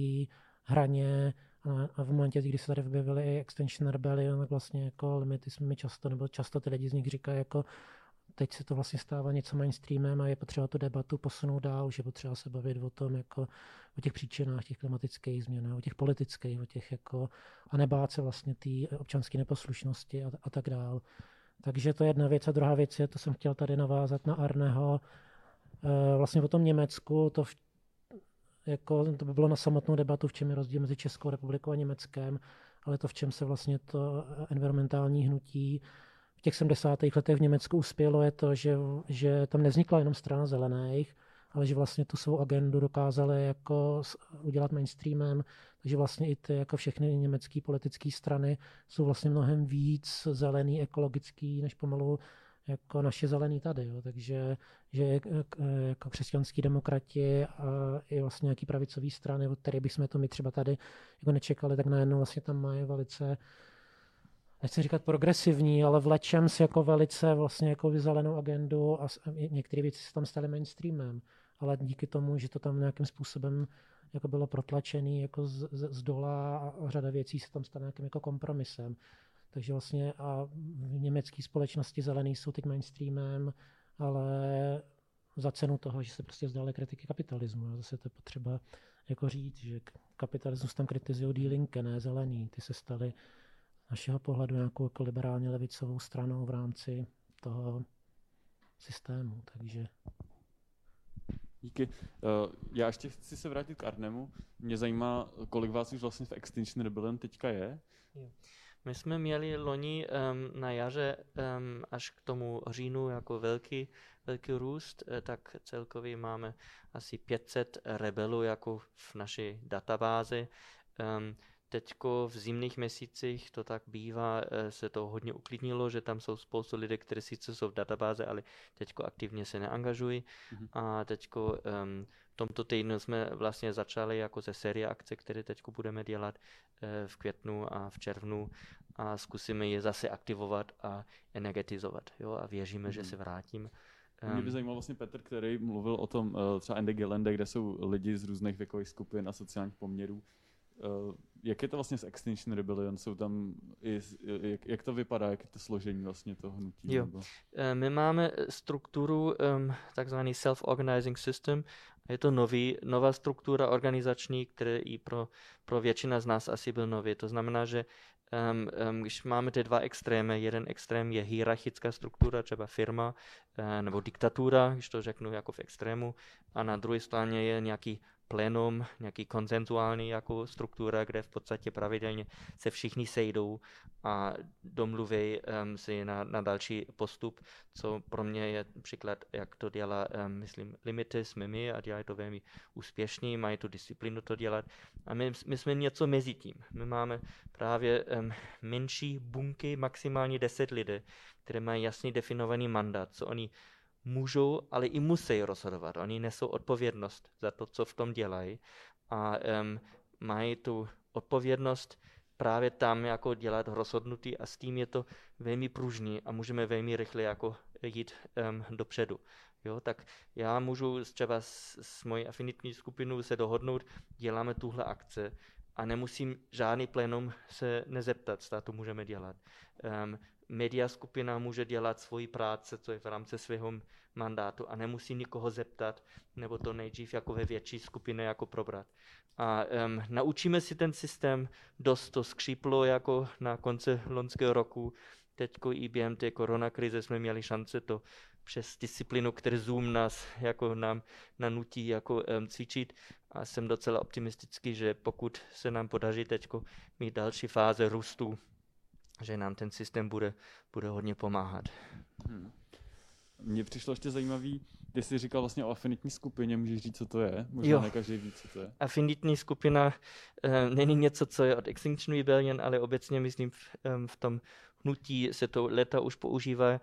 [SPEAKER 10] hraně a, a v momentě, kdy se tady objevily Extension Rebellion, tak vlastně jako limity jsme často, nebo často ty lidi z nich říkají jako teď se to vlastně stává něco mainstreamem a je potřeba tu debatu posunout dál, už je potřeba se bavit o tom, jako o těch příčinách těch klimatických změn, o těch politických, o těch jako, a nebát se vlastně té občanské neposlušnosti a, a tak dál. Takže to je jedna věc. A druhá věc je, to jsem chtěl tady navázat na Arneho, e, vlastně o tom Německu, to, v, jako, to by bylo na samotnou debatu, v čem je rozdíl mezi Českou republikou a Německem, ale to, v čem se vlastně to environmentální hnutí v těch 70. letech v Německu uspělo, je to, že, že tam nevznikla jenom strana zelených, ale že vlastně tu svou agendu dokázali jako udělat mainstreamem, takže vlastně i ty jako všechny německé politické strany jsou vlastně mnohem víc zelený, ekologický, než pomalu jako naše zelený tady. Jo. Takže že jako křesťanský demokrati a i vlastně nějaký pravicový strany, od kterých bychom to my třeba tady jako nečekali, tak najednou vlastně tam mají velice nechci říkat progresivní, ale vlečem si jako velice vlastně jako zelenou agendu a některé věci se tam staly mainstreamem. Ale díky tomu, že to tam nějakým způsobem jako bylo protlačené jako z, z, z dola a řada věcí se tam stane nějakým jako kompromisem. Takže vlastně a v německé společnosti zelený jsou teď mainstreamem, ale za cenu toho, že se prostě vzdali kritiky kapitalismu. A zase to je potřeba jako říct, že kapitalismus tam kritizují dílinke, ne zelený. Ty se staly našeho pohledu nějakou jako liberálně levicovou stranou v rámci toho systému. Takže
[SPEAKER 7] Díky. Uh, já ještě chci se vrátit k Arnemu. Mě zajímá, kolik vás už vlastně v Extinction Rebellion teďka je?
[SPEAKER 9] My jsme měli loni um, na jaře um, až k tomu říjnu jako velký, velký růst, eh, tak celkově máme asi 500 rebelů jako v naší databázi. Um, Teďko v zimných měsících to tak bývá, eh, se to hodně uklidnilo, že tam jsou spoustu lidí, kteří sice jsou v databáze, ale teďko aktivně se neangažují. Mm-hmm. A teďko um, v tomto týdnu jsme vlastně začali jako ze série akce, které teďko budeme dělat uh, v květnu a v červnu a zkusíme je zase aktivovat a energetizovat. Jo? A věříme, mm-hmm. že mhm. se vrátím.
[SPEAKER 7] Mě by zajímal vlastně Petr, který mluvil o tom uh, třeba Ende Gelände, kde jsou lidi z různých věkových skupin a sociálních poměrů. Uh, jak je to vlastně s Extinction Rebellion? Jsou tam i, jak, jak to vypadá, jak je to složení vlastně toho hnutí?
[SPEAKER 9] Jo. Nebo? Eh, my máme strukturu um, takzvaný self-organizing system. Je to nový, nová struktura organizační, která i pro, pro většina z nás asi byl nový. To znamená, že um, um, když máme ty dva extrémy, jeden extrém je hierarchická struktura, třeba firma, uh, nebo diktatura, když to řeknu jako v extrému, a na druhé straně je nějaký plénum, nějaký koncentuální jako struktura, kde v podstatě pravidelně se všichni sejdou a domluví um, si na, na další postup, co pro mě je příklad, jak to dělá, um, myslím, Limity s Mimi a dělají to velmi úspěšně, mají tu disciplínu to dělat a my, my jsme něco mezi tím. My máme právě um, menší bunky, maximálně 10 lidí, které mají jasně definovaný mandát, co oni můžou, ale i musí rozhodovat. Oni nesou odpovědnost za to, co v tom dělají a um, mají tu odpovědnost právě tam jako dělat rozhodnutí a s tím je to velmi pružný a můžeme velmi rychle jako jít um, dopředu. Jo, tak já můžu třeba s, s mojí afinitní skupinou se dohodnout, děláme tuhle akce a nemusím žádný plénum se nezeptat, zda to můžeme dělat. Um, media skupina může dělat svoji práci, co je v rámci svého mandátu a nemusí nikoho zeptat, nebo to nejdřív jako ve větší skupině jako probrat. A um, naučíme si ten systém, dost to skříplo jako na konci loňského roku, teď i během té koronakrize jsme měli šance to přes disciplinu, který Zoom nás jako nám nanutí jako um, cvičit a jsem docela optimistický, že pokud se nám podaří teď mít další fáze růstu, že nám ten systém bude, bude hodně pomáhat. Hmm.
[SPEAKER 7] Mně přišlo ještě zajímavý, ty jsi říkal vlastně o afinitní skupině, můžeš říct, co to je? Možná jo. ne každý ví, co to je.
[SPEAKER 9] Afinitní skupina uh, není něco, co je od Extinction Rebellion, ale obecně myslím v, um, v tom hnutí se to leta už používá. Uh,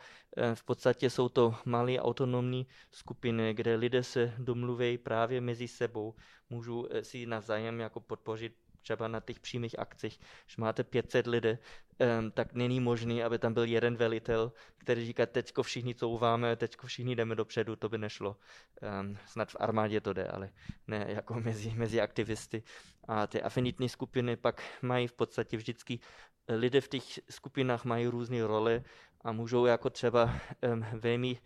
[SPEAKER 9] v podstatě jsou to malé autonomní skupiny, kde lidé se domluví právě mezi sebou, můžou uh, si navzájem jako podpořit třeba na těch přímých akcích, že máte 500 lidí, um, tak není možný, aby tam byl jeden velitel, který říká, teďko všichni couváme, teďko všichni jdeme dopředu, to by nešlo. Um, snad v armádě to jde, ale ne jako mezi, mezi aktivisty. A ty afinitní skupiny pak mají v podstatě vždycky, lidé v těch skupinách mají různé role a můžou jako třeba um, velmi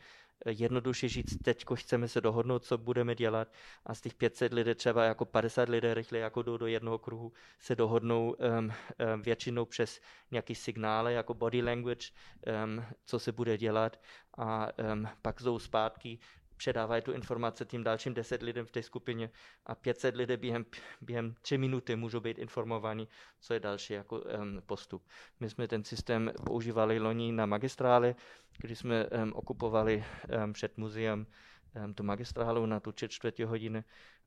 [SPEAKER 9] jednoduše říct, teď chceme se dohodnout, co budeme dělat. A z těch 500 lidí třeba jako 50 lidí rychle jako jdou do jednoho kruhu, se dohodnou um, um, většinou přes nějaký signály jako body language, um, co se bude dělat. A um, pak jdou zpátky předávají tu informaci tím dalším 10 lidem v té skupině a 500 lidí během, během 3 minuty můžou být informovaní, co je další jako um, postup. My jsme ten systém používali loni na magistrále, kdy jsme um, okupovali um, před muzeem um, tu magistrálu na tu čtvrtě hodiny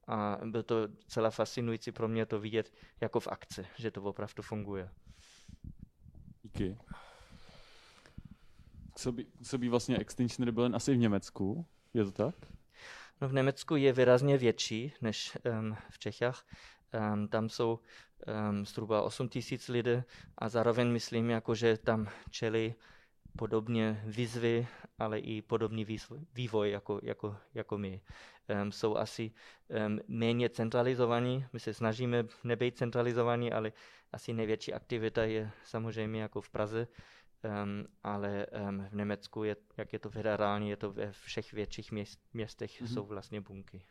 [SPEAKER 9] a bylo to celá fascinující pro mě to vidět jako v akci, že to opravdu funguje.
[SPEAKER 7] Díky. Co by vlastně Extinction Rebellion asi v Německu? Je to tak?
[SPEAKER 9] No v Německu je výrazně větší než um, v Čechách. Um, tam jsou um, zhruba 8 tisíc lidí a zároveň myslím, jako, že tam čelí podobně výzvy, ale i podobný vývoj, jako, jako, jako my. Um, jsou asi um, méně centralizovaní, my se snažíme nebejt centralizovaní, ale asi největší aktivita je samozřejmě jako v Praze, Um, ale um, v Německu, je, jak je to federální, je to ve všech větších měst, městech mm-hmm. jsou vlastně bunky.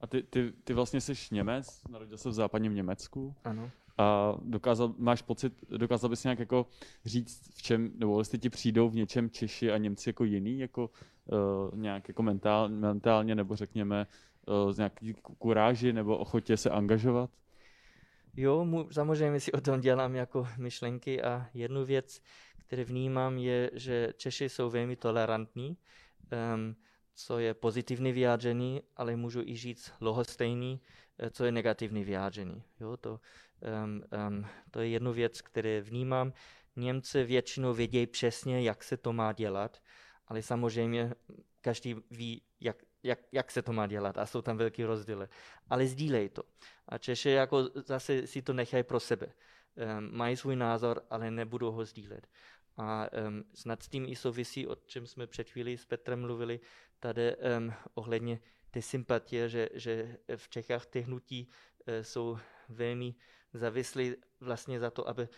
[SPEAKER 7] A ty, ty, ty vlastně jsi Němec, narodil se v západním Německu.
[SPEAKER 9] Ano.
[SPEAKER 7] A dokázal, máš pocit, dokázal bys nějak jako říct, v čem, nebo jestli ti přijdou v něčem Češi a Němci jako jiný, jako uh, nějak jako mentál, mentálně, nebo řekněme uh, z nějaký kuráži nebo ochotě se angažovat?
[SPEAKER 9] Jo, mu, samozřejmě si o tom dělám jako myšlenky a jednu věc, které vnímám, je, že Češi jsou velmi tolerantní, um, co je pozitivní vyjádření, ale můžu i říct lohostejný, eh, co je negativní vyjádření. Jo, to, um, um, to je jednu věc, které vnímám. Němci většinou vědějí přesně, jak se to má dělat, ale samozřejmě každý ví, jak, jak, jak se to má dělat a jsou tam velký rozdíly. Ale sdílej to. A Češi jako zase si to nechají pro sebe. Um, mají svůj názor, ale nebudou ho sdílet. A um, snad s tím i souvisí, o čem jsme před chvíli s Petrem mluvili, tady um, ohledně ty sympatie, že, že v Čechách ty hnutí uh, jsou velmi závislí vlastně za to, aby,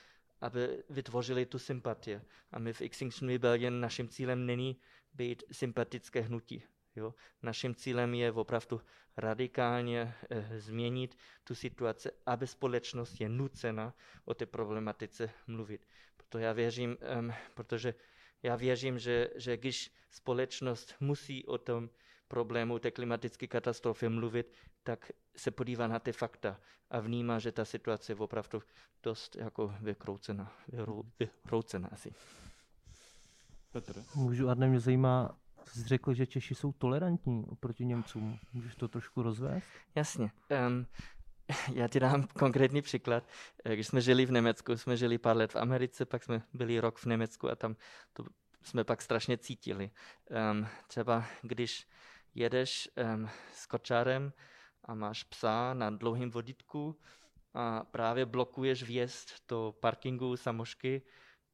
[SPEAKER 9] aby vytvořili tu sympatie. A my v Extinction Rebellion naším cílem není být sympatické hnutí. Jo? Naším cílem je opravdu radikálně eh, změnit tu situaci, aby společnost je nucena o té problematice mluvit. Proto já věřím, um, protože já věřím, že, že když společnost musí o tom problému té klimatické katastrofy mluvit, tak se podívá na ty fakta a vnímá, že ta situace je opravdu dost jako vykroucená. Vykroucená asi.
[SPEAKER 8] Petr? Můžu, Arne, mě zajímá, jsi řekl, že Češi jsou tolerantní oproti Němcům. Můžeš to trošku rozvést?
[SPEAKER 9] Jasně. Um, já ti dám konkrétní příklad. Eh, když jsme žili v Německu, jsme žili pár let v Americe, pak jsme byli rok v Německu a tam to jsme pak strašně cítili. Um, třeba když jedeš um, s kočárem a máš psa na dlouhém vodítku a právě blokuješ vjezd do parkingu samošky,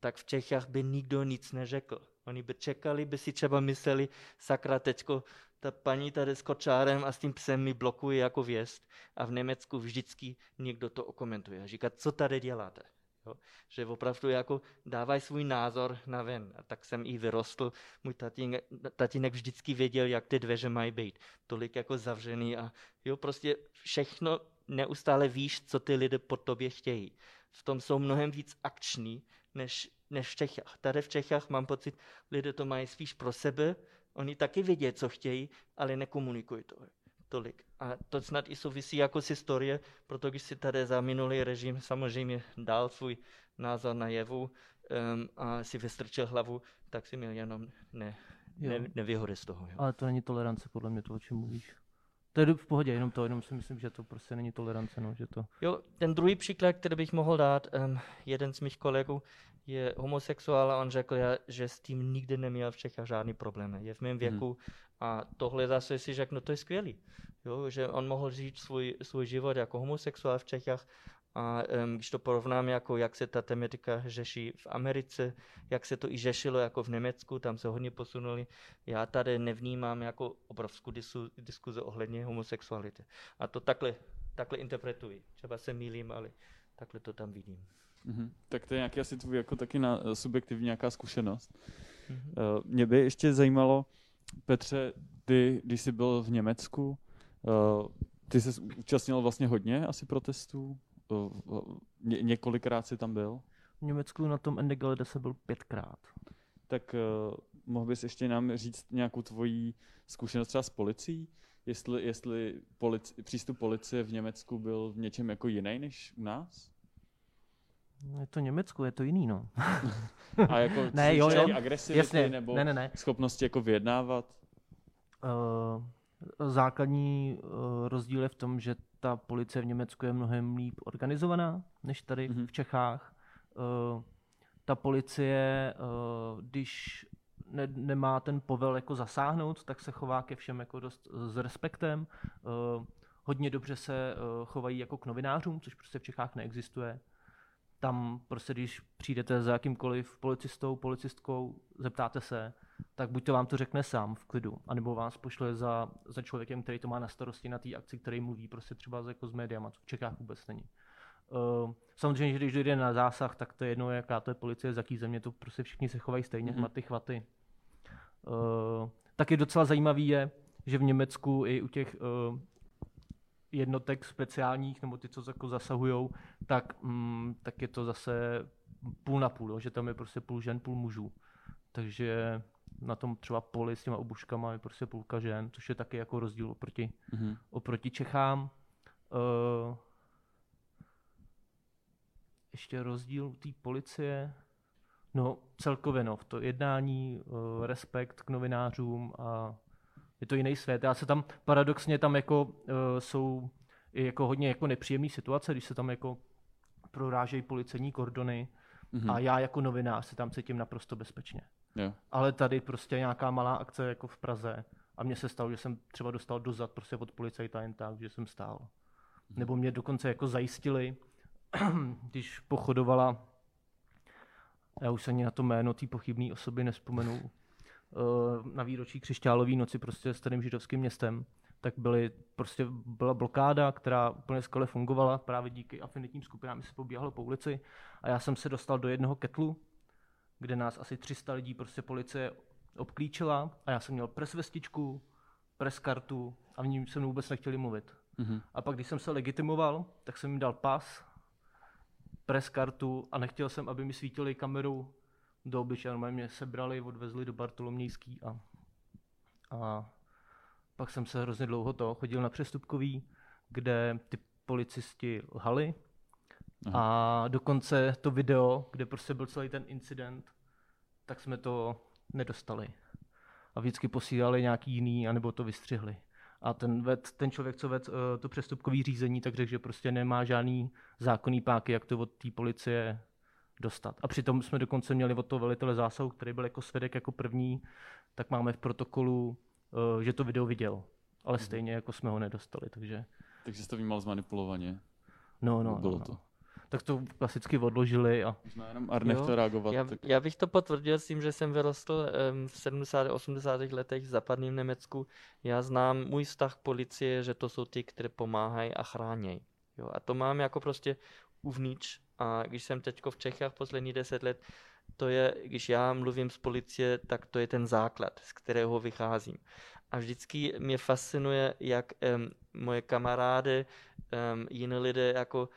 [SPEAKER 9] tak v Čechách by nikdo nic neřekl. Oni by čekali, by si třeba mysleli, sakra, teďko ta paní tady s kočárem a s tím psem mi blokuje jako věst a v Německu vždycky někdo to okomentuje. Říká, co tady děláte? Jo? Že opravdu jako dávají svůj názor na ven. A tak jsem i vyrostl. Můj tatínek, tatínek vždycky věděl, jak ty dveře mají být. Tolik jako zavřený a jo, prostě všechno neustále víš, co ty lidé po tobě chtějí. V tom jsou mnohem víc akční, než, než v Čechách. Tady v Čechách mám pocit, lidé to mají spíš pro sebe, oni taky vědí, co chtějí, ale nekomunikují to tolik. A to snad i souvisí jako s historie, proto když si tady za minulý režim samozřejmě dal svůj názor na jevu um, a si vystrčil hlavu, tak si měl jenom ne, ne, nevýhody z toho. Jo.
[SPEAKER 8] Ale to není tolerance, podle mě to, o čem mluvíš. To je v pohodě, jenom to, jenom si myslím, že to prostě není tolerance, no, že to...
[SPEAKER 9] Jo, ten druhý příklad, který bych mohl dát, um, jeden z mých kolegů je homosexuál a on řekl, že s tím nikdy neměl v Čechách žádný problém. Je v mém mhm. věku hmm. a tohle zase si řekl, no to je skvělý. Jo, že on mohl žít svůj, svůj život jako homosexuál v Čechách a um, když to porovnám, jako jak se ta tematika řeší v Americe, jak se to i řešilo jako v Německu, tam se hodně posunuli, já tady nevnímám jako obrovskou disu, diskuzi ohledně homosexuality. A to takhle, takhle interpretuji. Třeba se mýlím, ale takhle to tam vidím.
[SPEAKER 7] Mm-hmm. Tak to je nějaký asi tvůj jako taky na, subjektivní nějaká zkušenost. Mm-hmm. Uh, mě by ještě zajímalo, Petře, ty, když jsi byl v Německu, uh, ty jsi účastnil vlastně hodně asi protestů? Ně, několikrát jsi tam byl?
[SPEAKER 8] V Německu na tom Endegelede se byl pětkrát.
[SPEAKER 7] Tak uh, mohl bys ještě nám říct nějakou tvoji zkušenost třeba s policií? Jestli, jestli polici, přístup policie v Německu byl v něčem jako jiný než u nás?
[SPEAKER 8] Je to Německo, je to jiný, no.
[SPEAKER 7] A jako ne, jo, jo. agresivity Jasně. nebo ne, ne, ne. schopnosti jako vyjednávat?
[SPEAKER 8] Uh, základní uh, rozdíl je v tom, že ta policie v Německu je mnohem líp organizovaná než tady mm-hmm. v Čechách. Uh, ta policie, uh, když ne, nemá ten povel jako zasáhnout, tak se chová ke všem jako dost s respektem. Uh, hodně dobře se uh, chovají jako k novinářům, což prostě v Čechách neexistuje. Tam prostě, když přijdete za jakýmkoliv policistou, policistkou, zeptáte se, tak buď to vám to řekne sám v klidu, anebo vás pošle za, za člověkem, který to má na starosti na té akci, který mluví prostě třeba jako s médiama, co v Čechách vůbec není. Uh, samozřejmě, že když dojde na zásah, tak to je jedno, jaká to je policie, z jaký země, to prostě všichni se chovají stejně, mm-hmm. ty chvaty. Uh, taky docela zajímavý je, že v Německu i u těch uh, jednotek speciálních, nebo ty, co jako zasahují, tak, mm, tak je to zase půl na půl, jo, že tam je prostě půl žen, půl mužů. Takže na tom třeba poli s těma obuškama je prostě půlka žen, což je taky jako rozdíl oproti, mm-hmm. oproti Čechám. Uh, ještě rozdíl té policie. No, celkově no, to jednání, uh, respekt k novinářům a je to jiný svět. Já se tam paradoxně tam jako uh, jsou jako hodně jako nepříjemné situace, když se tam jako prorážejí policejní kordony mm-hmm. a já jako novinář se tam cítím naprosto bezpečně.
[SPEAKER 7] Yeah.
[SPEAKER 8] Ale tady prostě nějaká malá akce jako v Praze a mně se stalo, že jsem třeba dostal dozad prostě od policajta jen tak, že jsem stál. Mm-hmm. Nebo mě dokonce jako zajistili, když pochodovala, já už se ani na to jméno té pochybné osoby nespomenu, na výročí křišťálové noci prostě s starým židovským městem, tak byly, prostě byla blokáda, která úplně skvěle fungovala právě díky afinitním skupinám, se pobíhalo po ulici a já jsem se dostal do jednoho ketlu, kde nás asi 300 lidí prostě policie obklíčila a já jsem měl pres vestičku, pres kartu a v ní se mnou vůbec nechtěli mluvit. Mm-hmm. A pak, když jsem se legitimoval, tak jsem jim dal pas, pres kartu a nechtěl jsem, aby mi svítili kamerou do obličeje. Normálně mě sebrali, odvezli do Bartolomějský a, a pak jsem se hrozně dlouho to chodil na přestupkový, kde ty policisti lhali, Aha. A dokonce to video, kde prostě byl celý ten incident, tak jsme to nedostali. A vždycky posílali nějaký jiný, anebo to vystřihli. A ten, ved, ten člověk, co ved uh, to přestupkový řízení, tak řekl, že prostě nemá žádný zákonný páky, jak to od té policie dostat. A přitom jsme dokonce měli od toho velitele zásahu, který byl jako svědek jako první, tak máme v protokolu, uh, že to video viděl. Ale mhm. stejně jako jsme ho nedostali, takže...
[SPEAKER 7] Takže jsi to vnímal zmanipulovaně?
[SPEAKER 8] No, no, Bylo no, no. to. tak to klasicky odložili. A...
[SPEAKER 7] Možná jenom Arne chtěl reagovat.
[SPEAKER 9] Já,
[SPEAKER 7] tak...
[SPEAKER 9] já bych to potvrdil s tím, že jsem vyrostl um, v 70. 80. letech v západním Německu. Já znám můj vztah policie, že to jsou ty, které pomáhají a chránějí. Jo, a to mám jako prostě uvnitř. A když jsem teď v Čechách poslední deset let, to je, když já mluvím z policie, tak to je ten základ, z kterého vycházím. A vždycky mě fascinuje, jak um, moje kamarády, um, jiné lidé jako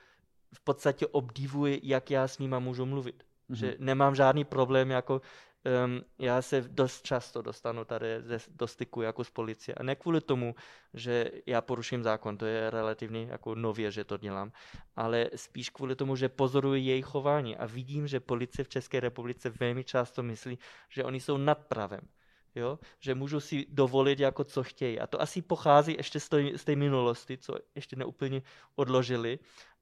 [SPEAKER 9] v podstatě obdivují, jak já s nima můžu mluvit. Mm-hmm. Že nemám žádný problém, jako um, já se dost často dostanu tady do styku jako z policie. A ne kvůli tomu, že já poruším zákon, to je relativně jako nově, že to dělám, ale spíš kvůli tomu, že pozoruji jejich chování a vidím, že policie v České republice velmi často myslí, že oni jsou nad pravem. Jo? že můžu si dovolit jako co chtějí. A to asi pochází ještě z té, z té minulosti, co ještě neúplně odložili,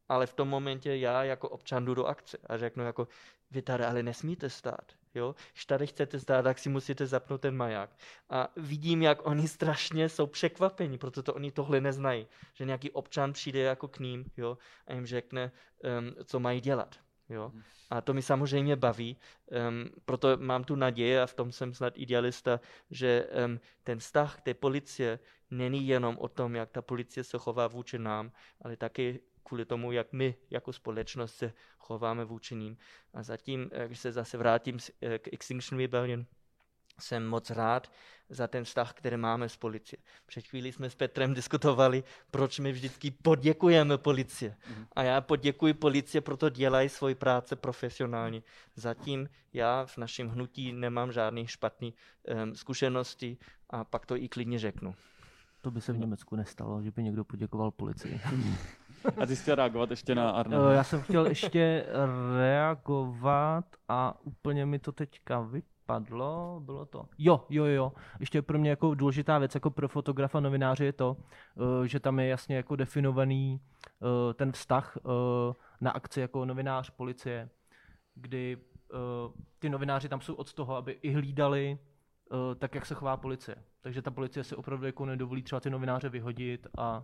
[SPEAKER 9] ale v tom momentě já jako občan jdu do akce a řeknu jako, vy tady ale nesmíte stát. Jo? Když tady chcete stát, tak si musíte zapnout ten maják. A vidím, jak oni strašně jsou překvapení, protože oni tohle neznají. Že nějaký občan přijde jako k ním jo? a jim řekne, um, co mají dělat. Jo? A to mi samozřejmě baví, um, proto mám tu naději a v tom jsem snad idealista, že um, ten vztah té policie není jenom o tom, jak ta policie se chová vůči nám, ale taky kvůli tomu, jak my jako společnost se chováme vůči ním. A zatím, eh, když se zase vrátím eh, k Extinction Rebellion, jsem moc rád za ten vztah, který máme s policie. Před chvílí jsme s Petrem diskutovali, proč my vždycky poděkujeme policie. Mhm. A já poděkuji policie, proto dělají svoji práce profesionálně. Zatím já v našem hnutí nemám žádný špatný um, zkušenosti a pak to i klidně řeknu.
[SPEAKER 8] To by se v Německu nestalo, že by někdo poděkoval policii.
[SPEAKER 7] A ty jsi chtěl reagovat ještě na Arno?
[SPEAKER 8] Eh, já jsem chtěl ještě reagovat a úplně mi to teďka vypadlo. Bylo to? Jo, jo, jo. Ještě pro mě jako důležitá věc, jako pro fotografa novináře je to, eh, že tam je jasně jako definovaný eh, ten vztah na akci jako novinář policie, kdy ty novináři tam jsou od toho, aby i hlídali tak, jak se chová policie. Takže ta policie si opravdu jako nedovolí třeba ty novináře vyhodit a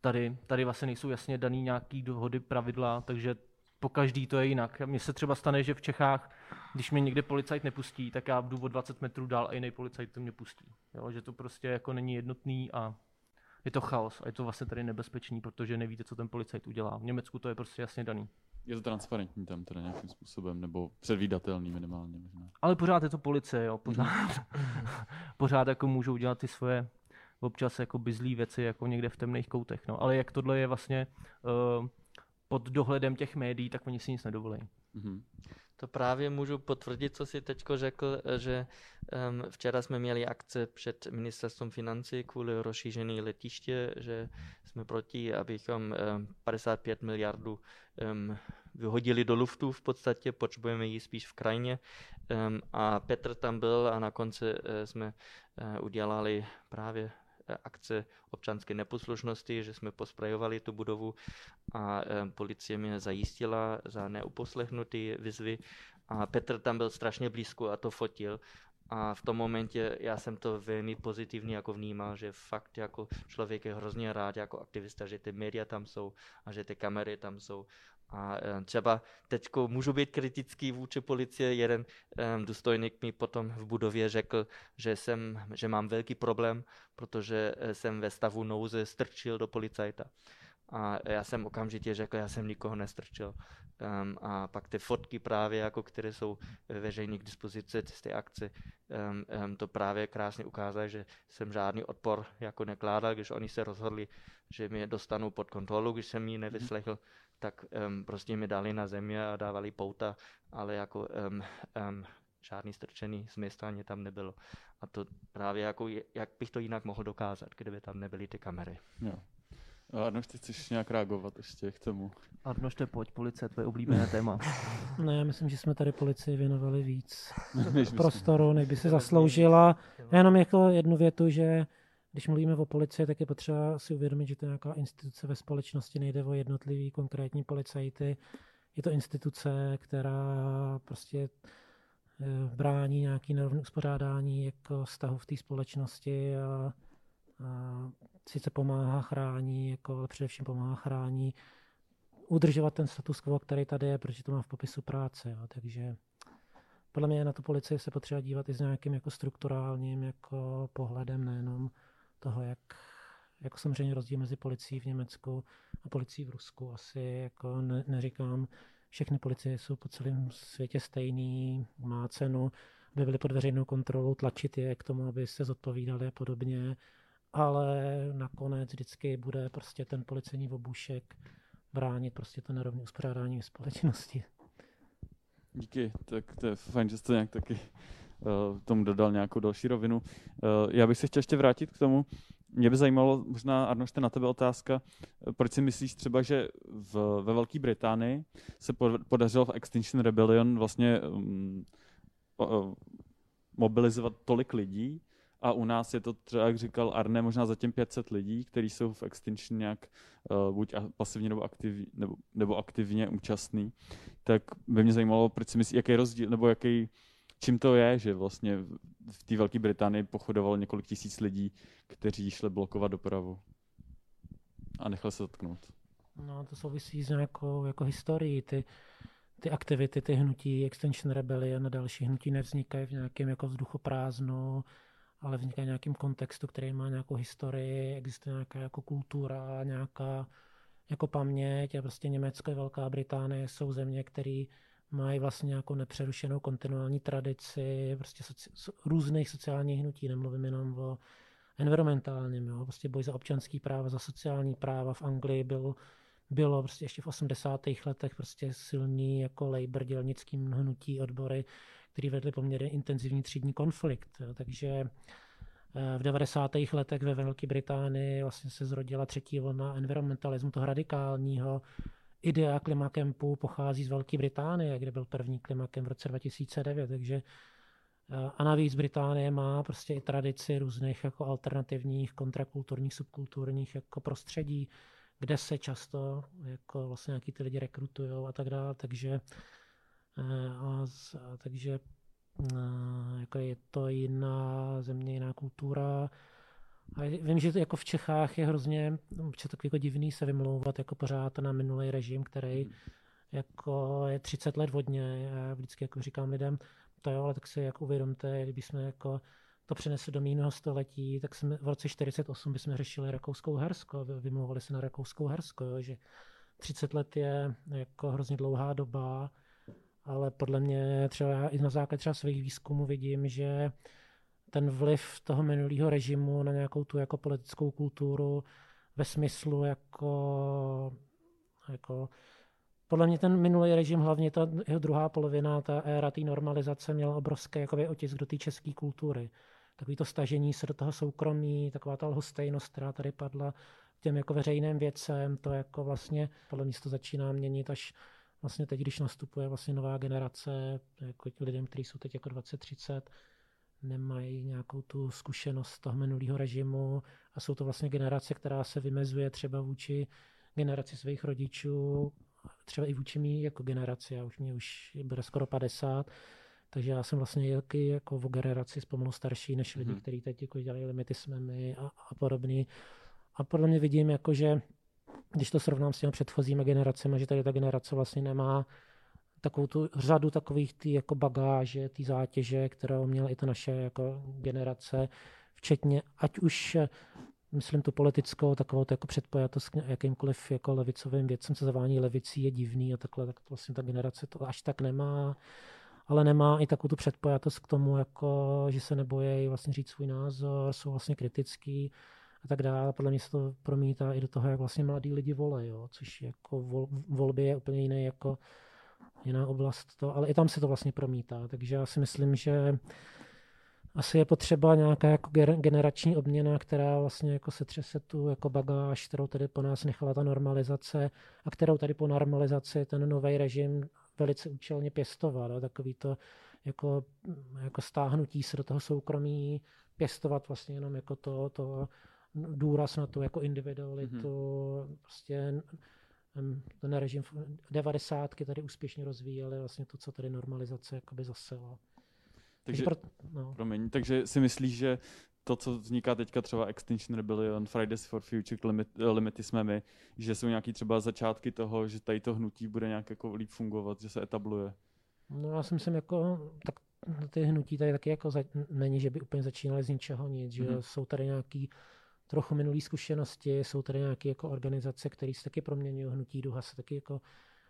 [SPEAKER 8] tady, tady vlastně nejsou jasně daný nějaký dohody, pravidla, takže po každý to je jinak. Mně se třeba stane, že v Čechách, když mě někde policajt nepustí, tak já jdu o 20 metrů dál a jiný policajt to mě pustí. Jo? Že to prostě jako není jednotný a je to chaos a je to vlastně tady nebezpečný, protože nevíte, co ten policajt udělá. V Německu to je prostě jasně daný.
[SPEAKER 7] Je to transparentní tam teda nějakým způsobem, nebo předvídatelný minimálně možná.
[SPEAKER 8] Ale pořád je to policie, jo, pořád, pořád jako můžou dělat ty svoje občas jako byzlý věci jako někde v temných koutech. No. Ale jak tohle je vlastně uh, pod dohledem těch médií, tak oni si nic nedovolí. Mm-hmm.
[SPEAKER 9] To právě můžu potvrdit, co si teď řekl, že um, včera jsme měli akce před ministerstvem financí kvůli rozšíření letiště, že jsme proti, abychom um, 55 miliardů um, vyhodili do luftu v podstatě, potřebujeme ji spíš v krajině. Um, a Petr tam byl a na konci uh, jsme uh, udělali právě akce občanské neposlušnosti, že jsme posprejovali tu budovu a policie mě zajistila za neuposlechnutý vyzvy a Petr tam byl strašně blízko a to fotil. A v tom momentě já jsem to velmi pozitivně jako vnímal, že fakt jako člověk je hrozně rád jako aktivista, že ty média tam jsou a že ty kamery tam jsou a eh, třeba teď můžu být kritický vůči policie. Jeden um, důstojník mi potom v budově řekl, že, jsem, že mám velký problém, protože eh, jsem ve stavu nouze strčil do policajta. A já jsem okamžitě řekl, já jsem nikoho nestrčil. Um, a pak ty fotky právě, jako které jsou veřejně k dispozici z té akce, um, um, to právě krásně ukázalo, že jsem žádný odpor jako nekládal, když oni se rozhodli, že mě dostanou pod kontrolu, když jsem ji nevyslechl, tak um, prostě mi dali na zemi a dávali pouta, ale jako um, um, žádný strčený z města ani tam nebylo. A to právě jako, jak bych to jinak mohl dokázat, kdyby tam nebyly ty kamery.
[SPEAKER 7] Jo. Arnoš, ty chceš nějak reagovat ještě k tomu?
[SPEAKER 8] Arnoš, to je pojď, policie, tvoje oblíbené téma.
[SPEAKER 10] ne, já myslím, že jsme tady policii věnovali víc prostoru, než by si zasloužila. Jenom jako jednu větu, že když mluvíme o policii, tak je potřeba si uvědomit, že to je nějaká instituce ve společnosti, nejde o jednotlivý konkrétní policajty. Je to instituce, která prostě eh, brání nějaký nerovné uspořádání jako vztahu v té společnosti a, a sice pomáhá chrání, jako, ale především pomáhá chrání udržovat ten status quo, který tady je, protože to má v popisu práce. Jo. Takže podle mě na tu policii se potřeba dívat i s nějakým jako strukturálním jako pohledem, nejenom toho, jak jako samozřejmě rozdíl mezi policií v Německu a policií v Rusku. Asi jako ne, neříkám, všechny policie jsou po celém světě stejný, má cenu, aby byly pod veřejnou kontrolou, tlačit je k tomu, aby se zodpovídali a podobně, ale nakonec vždycky bude prostě ten policejní obušek bránit prostě to nerovné uspořádání společnosti.
[SPEAKER 7] Díky, tak to je fajn, že jste nějak taky tomu dodal nějakou další rovinu. Uh, já bych se chtěl ještě vrátit k tomu, mě by zajímalo, možná Arnošte, na tebe otázka, proč si myslíš třeba, že v, ve Velké Británii se podařilo v Extinction Rebellion vlastně um, uh, mobilizovat tolik lidí? A u nás je to třeba, jak říkal Arne, možná zatím 500 lidí, kteří jsou v Extinction nějak uh, buď pasivně nebo, aktiv, nebo, nebo aktivně účastní, tak by mě zajímalo, proč si myslíš, jaký rozdíl, nebo jaký, čím to je, že vlastně v té Velké Británii pochodovalo několik tisíc lidí, kteří šli blokovat dopravu a nechali se dotknout.
[SPEAKER 10] No, to souvisí s nějakou jako historií. Ty, ty aktivity, ty hnutí, Extension Rebellion a další hnutí nevznikají v nějakém jako vzduchoprázdnu, ale vznikají v nějakém kontextu, který má nějakou historii, existuje nějaká jako kultura, nějaká jako paměť a prostě Německo a Velká Británie jsou země, které mají vlastně jako nepřerušenou kontinuální tradici prostě soci, různých sociálních hnutí, nemluvím jenom o environmentálním, jo, prostě boj za občanský práva, za sociální práva v Anglii byl, bylo prostě ještě v 80. letech prostě silný jako labor dělnický hnutí odbory, který vedli poměrně intenzivní třídní konflikt. Jo, takže eh, v 90. letech ve Velké Británii vlastně se zrodila třetí vlna environmentalismu, toho radikálního, idea klimakempu pochází z Velké Británie, kde byl první klimakem v roce 2009, takže eh, a navíc Británie má prostě i tradici různých jako alternativních, kontrakulturních, subkulturních jako prostředí, kde se často jako vlastně nějaký ty lidi rekrutují a tak dále, takže eh, a, a takže a, jako je to jiná země, jiná kultura, a vím, že to jako v Čechách je hrozně je tak jako divný se vymlouvat jako pořád na minulý režim, který hmm. jako je 30 let vodně. Já vždycky jako říkám lidem, to jo, ale tak si jako uvědomte, kdyby jsme jako to přenesli do minulého století, tak jsme v roce 48 bychom řešili Rakouskou Hersko, vymlouvali se na Rakouskou Hersko, jo, že 30 let je jako hrozně dlouhá doba, ale podle mě třeba já i na základě třeba svých výzkumů vidím, že ten vliv toho minulého režimu na nějakou tu jako politickou kulturu ve smyslu jako, jako podle mě ten minulý režim, hlavně ta jeho druhá polovina, ta éra té normalizace, měla obrovský jakoby, otisk do té české kultury. Takový to stažení se do toho soukromí, taková ta lhostejnost, která tady padla těm jako veřejným věcem, to jako vlastně podle mě se to začíná měnit až vlastně teď, když nastupuje vlastně nová generace, jako lidem, kteří jsou teď jako 20-30, nemají nějakou tu zkušenost toho minulého režimu a jsou to vlastně generace, která se vymezuje třeba vůči generaci svých rodičů, třeba i vůči mý jako generaci, já už mě už bude skoro 50, takže já jsem vlastně jaký jako v generaci zpomalu starší než lidi, mm-hmm. kteří teď jako dělají limity jsme my a, a podobný. A podle mě vidím, jako, že když to srovnám s těmi předchozími generacemi, že tady ta generace vlastně nemá takovou tu řadu takových tý jako bagáže, ty zátěže, kterou měla i ta naše jako generace, včetně ať už myslím tu politickou, takovou to jako předpojatost k jakýmkoliv jako levicovým věcem, co zavání levicí je divný a takhle, tak vlastně ta generace to až tak nemá, ale nemá i takovou tu předpojatost k tomu, jako, že se nebojí vlastně říct svůj názor, jsou vlastně kritický a tak dále. Podle mě se to promítá i do toho, jak vlastně mladí lidi volají, což jako vol, volby je úplně jiné jako jiná oblast to, ale i tam se to vlastně promítá, takže já si myslím, že asi je potřeba nějaká jako generační obměna, která vlastně jako se třese tu jako bagáž, kterou tady po nás nechala ta normalizace a kterou tady po normalizaci ten nový režim velice účelně pěstoval. Takový to jako, jako stáhnutí se do toho soukromí, pěstovat vlastně jenom jako to, to důraz na tu jako individualitu, mm-hmm. prostě ten režim 90. tady úspěšně rozvíjeli vlastně to, co tady normalizace jakoby zasela.
[SPEAKER 7] Takže, takže, pro, no. promiň, takže si myslíš, že to, co vzniká teďka třeba Extinction Rebellion, Fridays for Future, limit, limity jsme my, že jsou nějaký třeba začátky toho, že tady to hnutí bude nějak jako líp fungovat, že se etabluje.
[SPEAKER 10] No já si myslím, jako, tak ty hnutí tady taky jako za, není, že by úplně začínali z ničeho nic, že mm-hmm. jsou tady nějaký trochu minulý zkušenosti, jsou tady nějaké jako organizace, které se taky proměňují, hnutí duha se taky jako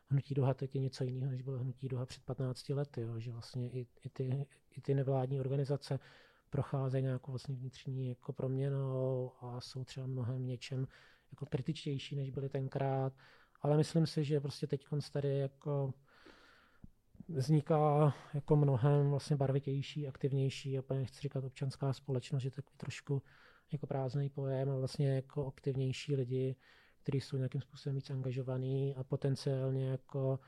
[SPEAKER 10] hnutí duha teď je něco jiného, než bylo hnutí duha před 15 lety, jo, že vlastně i, i, ty, i ty nevládní organizace procházejí nějakou vlastně vnitřní jako proměnou a jsou třeba mnohem něčem jako kritičtější, než byly tenkrát. Ale myslím si, že prostě teď tady jako vzniká jako mnohem vlastně barvitější, aktivnější, a nechci říkat občanská společnost, že takový trošku jako prázdný pojem a vlastně jako aktivnější lidi, kteří jsou nějakým způsobem víc angažovaný a potenciálně jako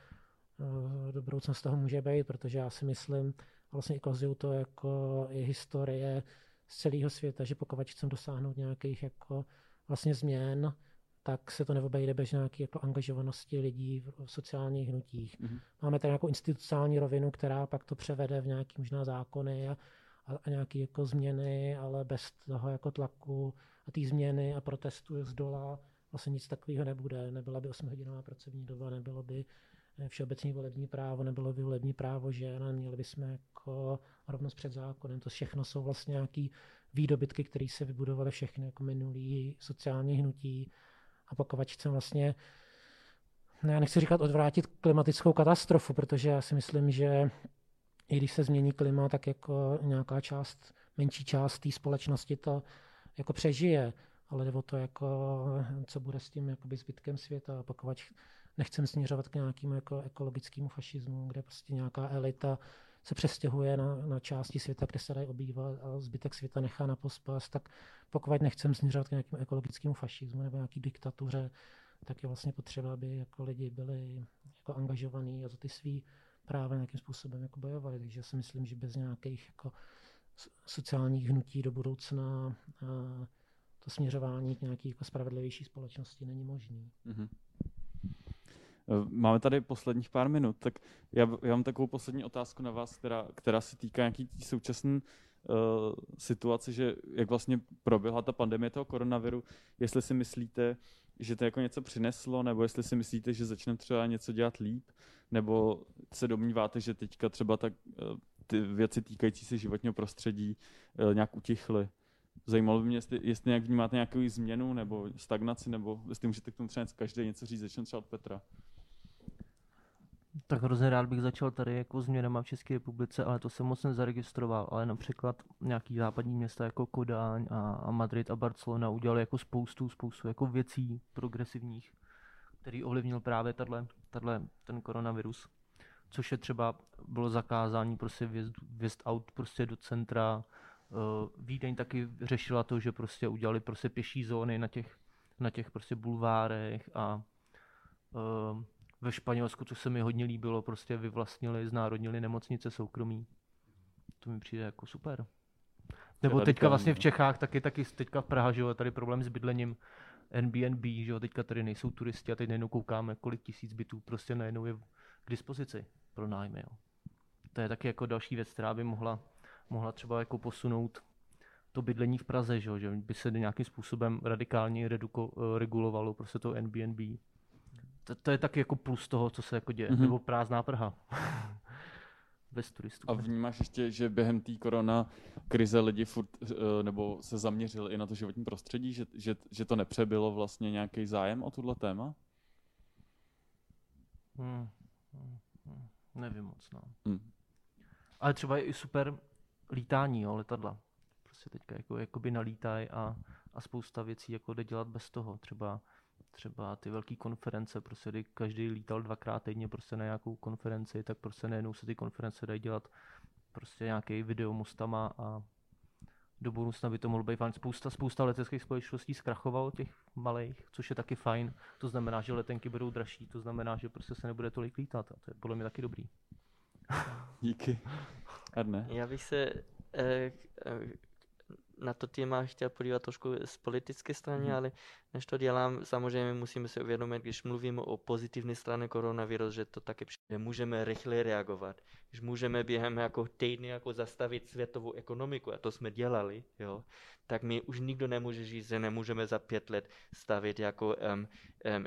[SPEAKER 10] uh, do budoucna z toho může být, protože já si myslím, a vlastně ukazují to jako i historie z celého světa, že pokud chceme dosáhnout nějakých jako vlastně změn, tak se to neobejde bez nějaké jako angažovanosti lidí v sociálních hnutích. Mm-hmm. Máme tady nějakou institucionální rovinu, která pak to převede v nějaké možná zákony a, a, a nějaké jako změny, ale bez toho jako tlaku a té změny a protestu z dola vlastně nic takového nebude. Nebyla by 8-hodinová pracovní doba, nebylo by eh, všeobecní volební právo, nebylo by volební právo žen, neměli bychom jako rovnost před zákonem. To všechno jsou vlastně nějaké výdobytky, které se vybudovaly všechny jako minulý sociální hnutí a pokud chcem vlastně, no já nechci říkat odvrátit klimatickou katastrofu, protože já si myslím, že i když se změní klima, tak jako nějaká část, menší část té společnosti to jako přežije, ale jde o to, jako, co bude s tím jakoby zbytkem světa, pokud nechcem směřovat k nějakému jako ekologickému fašismu, kde prostě nějaká elita se přestěhuje na, na části světa, kde se dají obývat a zbytek světa nechá na pospas, tak pokud nechcem směřovat k nějakému ekologickému fašismu nebo nějaký diktatuře, tak je vlastně potřeba, aby jako lidi byli jako angažovaní a za ty svý práva nějakým způsobem jako bojovali. Takže já si myslím, že bez nějakých jako sociálních hnutí do budoucna to směřování k nějaké jako spravedlivější společnosti není možný. Mm-hmm.
[SPEAKER 7] Máme tady posledních pár minut, tak já, já mám takovou poslední otázku na vás, která, která se týká nějaký současné uh, situace, že jak vlastně proběhla ta pandemie toho koronaviru, jestli si myslíte, že to jako něco přineslo, nebo jestli si myslíte, že začneme třeba něco dělat líp, nebo se domníváte, že teďka třeba tak, uh, ty věci týkající se životního prostředí uh, nějak utichly. Zajímalo by mě, jestli, jestli nějak vnímáte nějakou změnu nebo stagnaci, nebo jestli můžete k tomu třeba každý něco říct, začne třeba od Petra.
[SPEAKER 8] Tak hrozně rád bych začal tady jako změnama v České republice, ale to jsem moc nezaregistroval, ale například nějaký západní města jako Kodáň a, Madrid a Barcelona udělali jako spoustu, spoustu jako věcí progresivních, který ovlivnil právě tato, tato, ten koronavirus. Což je třeba, bylo zakázání prostě vjezd, vjezd aut prostě do centra, Uh, Vídeň taky řešila to, že prostě udělali prostě pěší zóny na těch, na těch prostě bulvárech a uh, ve Španělsku, co se mi hodně líbilo, prostě vyvlastnili, znárodnili nemocnice soukromí. To mi přijde jako super. Nebo teďka vlastně v no. Čechách taky, taky teďka v Praha, že jo, tady problém s bydlením Airbnb, že jo, teďka tady nejsou turisti a teď najednou koukáme, kolik tisíc bytů prostě najednou je k dispozici pro nájmy, jo. To je taky jako další věc, která by mohla, mohla třeba jako posunout to bydlení v Praze, že, jo, že by se nějakým způsobem radikálně reduko, regulovalo prostě to Airbnb to, to je taky jako plus toho, co se jako děje, mm-hmm. nebo prázdná Praha. Bez turistů.
[SPEAKER 7] A vnímáš ještě, že během té korona krize lidi furt, eh, nebo se zaměřili i na to životní prostředí, že, že, že to nepřebylo vlastně nějaký zájem o tuhle téma?
[SPEAKER 8] Hmm. Hmm. Nevím moc, no. Hmm. Ale třeba je i super lítání, jo, letadla. Prostě teďka jako, jakoby nalítají a, a spousta věcí jako jde dělat bez toho. Třeba třeba ty velké konference, prostě kdy každý lítal dvakrát týdně prostě na nějakou konferenci, tak prostě nejenom se ty konference dají dělat prostě nějaký video mostama a do budoucna by to mohlo být fajn. Spousta, spousta leteckých společností zkrachovalo těch malých, což je taky fajn. To znamená, že letenky budou dražší, to znamená, že prostě se nebude tolik lítat a to je podle mě taky dobrý.
[SPEAKER 7] Díky. Adne.
[SPEAKER 9] Já bych se eh, eh, na to téma chtěl podívat trošku z politické strany, mm. ale než to dělám, samozřejmě musíme si uvědomit, když mluvíme o pozitivní straně koronaviru, že to taky že můžeme rychle reagovat, že můžeme během jako týdny jako zastavit světovou ekonomiku, a to jsme dělali, jo, tak my už nikdo nemůže říct, že nemůžeme za pět let stavit jako um, um,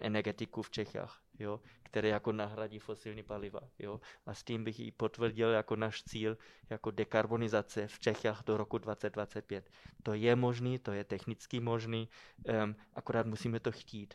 [SPEAKER 9] energetiku v Čechách, jo, které jako nahradí fosilní paliva. Jo. A s tím bych i potvrdil jako náš cíl, jako dekarbonizace v Čechách do roku 2025. To je možný, to je technicky možný, um, akorát musíme to chtít.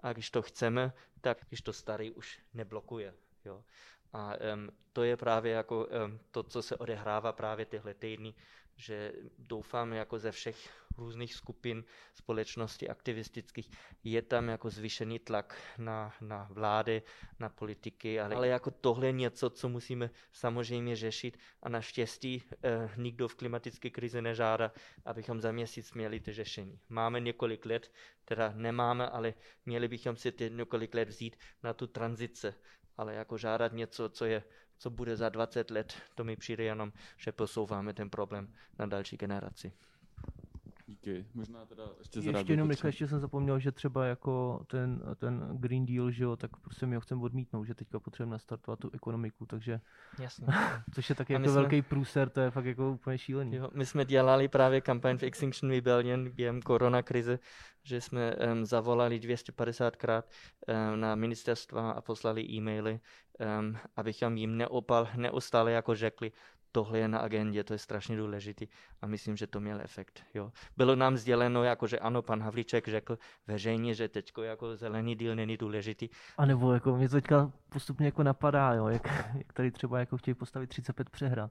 [SPEAKER 9] A když to chceme, tak když to starý už neblokuje. Jo. A um, to je právě jako um, to, co se odehrává právě tyhle týdny, že doufám jako ze všech různých skupin společnosti aktivistických je tam jako zvýšený tlak na, na vlády, na politiky, ale, ale jako tohle je něco, co musíme samozřejmě řešit a naštěstí eh, nikdo v klimatické krizi nežádá, abychom za měsíc měli ty řešení. Máme několik let, teda nemáme, ale měli bychom si ty několik let vzít na tu tranzice, ale jako žádat něco, co je co bude za 20 let, to mi přijde jenom, že posouváme ten problém na další generaci.
[SPEAKER 7] Díky. Možná teda ještě
[SPEAKER 8] Ještě jenom rychle, ještě jsem zapomněl, že třeba jako ten, ten Green Deal, že jo, tak prostě my ho chceme odmítnout, že teďka potřebujeme nastartovat tu ekonomiku, takže...
[SPEAKER 9] Jasně.
[SPEAKER 8] což je taky jako jsme, velký průser, to je fakt jako úplně šílený.
[SPEAKER 9] Jo, my jsme dělali právě kampaň v Extinction Rebellion během korona krize, že jsme um, zavolali 250krát um, na ministerstva a poslali e-maily, um, abychom jim neopal, neustále jako řekli, tohle je na agendě, to je strašně důležitý a myslím, že to měl efekt. Jo. Bylo nám sděleno, jako, že ano, pan Havlíček řekl veřejně, že teď jako zelený díl není důležitý.
[SPEAKER 8] A nebo jako mě to teďka postupně jako napadá, jo, jak, jak tady třeba jako chtějí postavit 35 přehrad.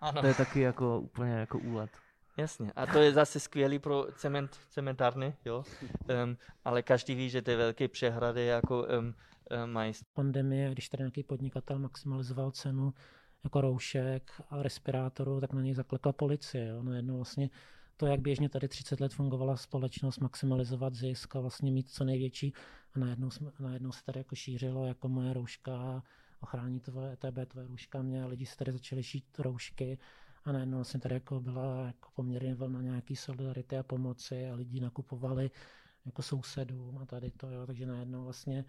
[SPEAKER 8] Ano. To je taky jako úplně jako úlet.
[SPEAKER 9] Jasně, a to je zase skvělý pro cement, cementárny, jo, um, ale každý ví, že ty velké přehrady jako um, um, mají.
[SPEAKER 10] Pandemie, když tady nějaký podnikatel maximalizoval cenu jako roušek a respirátorů, tak na něj zaklekla policie. Jo. Najednou vlastně to, jak běžně tady 30 let fungovala společnost, maximalizovat zisk a vlastně mít co největší a najednou, jsme, najednou se tady jako šířilo jako moje rouška, ochrání tvoje, tebe, tvoje rouška mě a lidi se tady začali šít roušky a najednou vlastně tady jako byla jako poměrně vlna nějaký solidarity a pomoci a lidi nakupovali jako sousedům a tady to, jo, takže najednou vlastně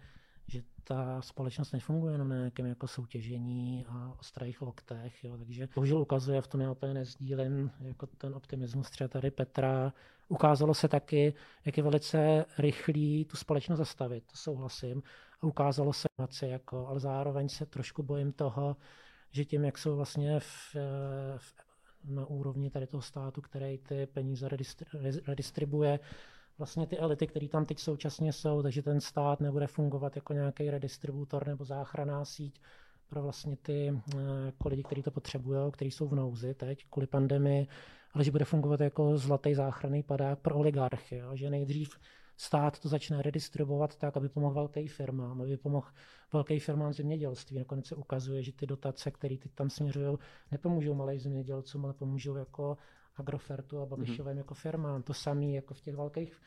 [SPEAKER 10] že ta společnost nefunguje jenom na nějakém jako soutěžení a ostrých loktech, jo, takže bohužel ukazuje, v tom já úplně nezdílím jako ten optimismus třeba tady Petra. Ukázalo se taky, jak je velice rychlý tu společnost zastavit, to souhlasím. A ukázalo se, jako, ale zároveň se trošku bojím toho, že tím, jak jsou vlastně v, v, na úrovni tady toho státu, který ty peníze redistribuje, vlastně ty elity, které tam teď současně jsou, takže ten stát nebude fungovat jako nějaký redistributor nebo záchranná síť pro vlastně ty jako lidi, kteří to potřebují, kteří jsou v nouzi teď kvůli pandemii, ale že bude fungovat jako zlatý záchranný padák pro oligarchy, jo? že nejdřív stát to začne redistribuovat tak, aby pomohl velkým firmám, aby pomohl velkým firmám zemědělství. Nakonec se ukazuje, že ty dotace, které teď tam směřují, nepomůžou malým zemědělcům, ale pomůžou jako Agrofertu a Babišovým mm-hmm. jako firmám. To samé jako v těch velkých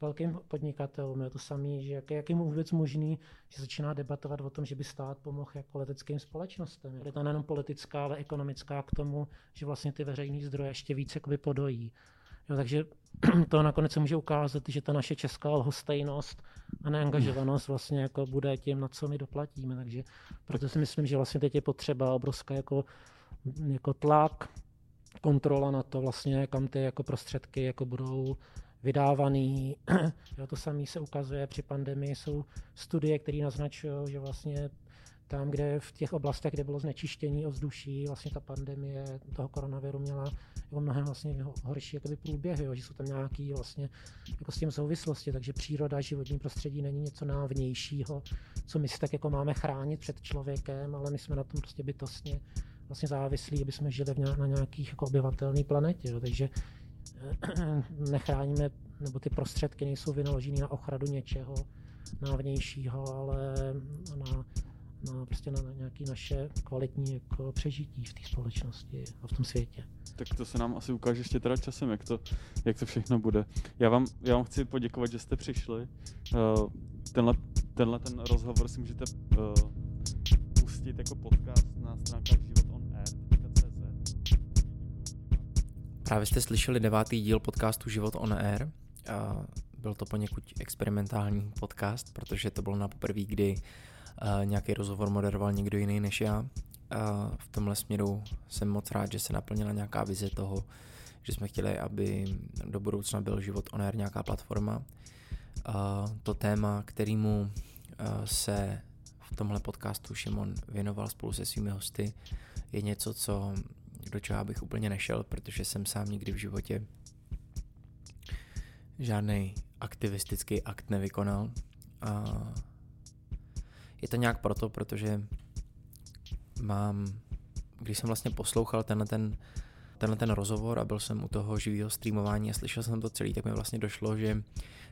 [SPEAKER 10] velkým podnikatelům. Je to samé, že jak, jak je vůbec možný, že začíná debatovat o tom, že by stát pomohl jako leteckým společnostem. Je to nejenom politická, ale ekonomická k tomu, že vlastně ty veřejné zdroje ještě víc jakoby podojí. Jo, takže to nakonec se může ukázat, že ta naše česká lhostejnost a neangažovanost vlastně jako bude tím, na co my doplatíme. Takže proto si myslím, že vlastně teď je potřeba obrovská jako, jako tlak, kontrola na to vlastně, kam ty jako prostředky jako budou vydávaný. jo, to samé se ukazuje při pandemii. Jsou studie, které naznačují, že vlastně tam, kde v těch oblastech, kde bylo znečištění ovzduší, vlastně ta pandemie toho koronaviru měla jako mnohem vlastně horší jakoby průběhy, jo, že jsou tam nějaký vlastně jako s tím souvislosti, takže příroda, životní prostředí není něco návnějšího, co my si tak jako máme chránit před člověkem, ale my jsme na tom prostě bytostně vlastně závislí, aby jsme žili na nějakých jako obyvatelné planetě. Jo. Takže eh, nechráníme, nebo ty prostředky nejsou vynaloženy na ochranu něčeho návnějšího, ale na, na, prostě na, na nějaké naše kvalitní jako přežití v té společnosti a v tom světě.
[SPEAKER 7] Tak to se nám asi ukáže ještě teda časem, jak to, jak to všechno bude. Já vám, já vám chci poděkovat, že jste přišli. Uh, tenhle, tenhle ten rozhovor si můžete uh, pustit jako podcast na stránkách
[SPEAKER 6] Právě jste slyšeli devátý díl podcastu Život on Air. Byl to poněkud experimentální podcast, protože to bylo na poprvé, kdy nějaký rozhovor moderoval někdo jiný než já. V tomhle směru jsem moc rád, že se naplnila nějaká vize toho, že jsme chtěli, aby do budoucna byl život on air nějaká platforma. To téma, kterýmu se v tomhle podcastu Šimon věnoval spolu se svými hosty, je něco, co do čeho bych úplně nešel, protože jsem sám nikdy v životě žádný aktivistický akt nevykonal. A je to nějak proto, protože mám, když jsem vlastně poslouchal tenhle ten, tenhle ten rozhovor a byl jsem u toho živého streamování a slyšel jsem to celý, tak mi vlastně došlo, že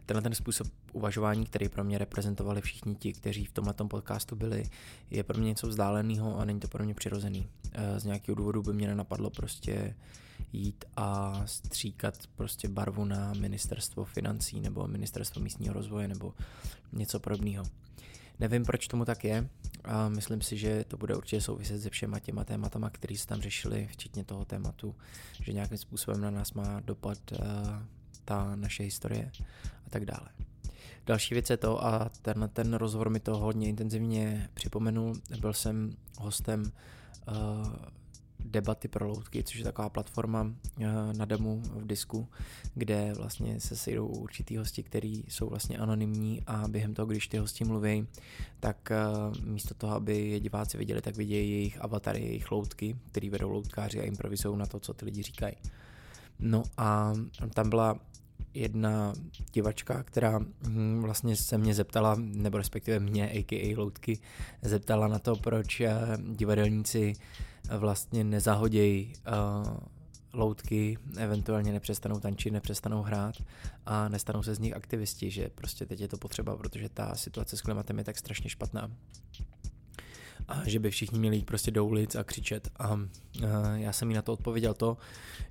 [SPEAKER 6] tenhle ten způsob uvažování, který pro mě reprezentovali všichni ti, kteří v tomhle podcastu byli, je pro mě něco vzdáleného a není to pro mě přirozený. Eh, z nějakého důvodu by mě nenapadlo prostě jít a stříkat prostě barvu na ministerstvo financí nebo ministerstvo místního rozvoje nebo něco podobného. Nevím, proč tomu tak je a myslím si, že to bude určitě souviset se všema těma tématama, které se tam řešili, včetně toho tématu, že nějakým způsobem na nás má dopad uh, ta naše historie a tak dále. Další věc je to, a ten, ten rozhovor mi to hodně intenzivně připomenul, byl jsem hostem uh, debaty pro loutky, což je taková platforma uh, na demo v disku, kde vlastně se sejdou určitý hosti, kteří jsou vlastně anonymní a během toho, když ty hosti mluví, tak uh, místo toho, aby je diváci viděli, tak vidějí jejich avatary, jejich loutky, který vedou loutkáři a improvizují na to, co ty lidi říkají. No a tam byla jedna divačka, která hm, vlastně se mě zeptala, nebo respektive mě, a.k.a. Loutky, zeptala na to, proč eh, divadelníci vlastně nezahodějí uh, loutky, eventuálně nepřestanou tančit, nepřestanou hrát a nestanou se z nich aktivisti, že prostě teď je to potřeba, protože ta situace s klimatem je tak strašně špatná a že by všichni měli jít prostě do ulic a křičet. A, a já jsem jí na to odpověděl to,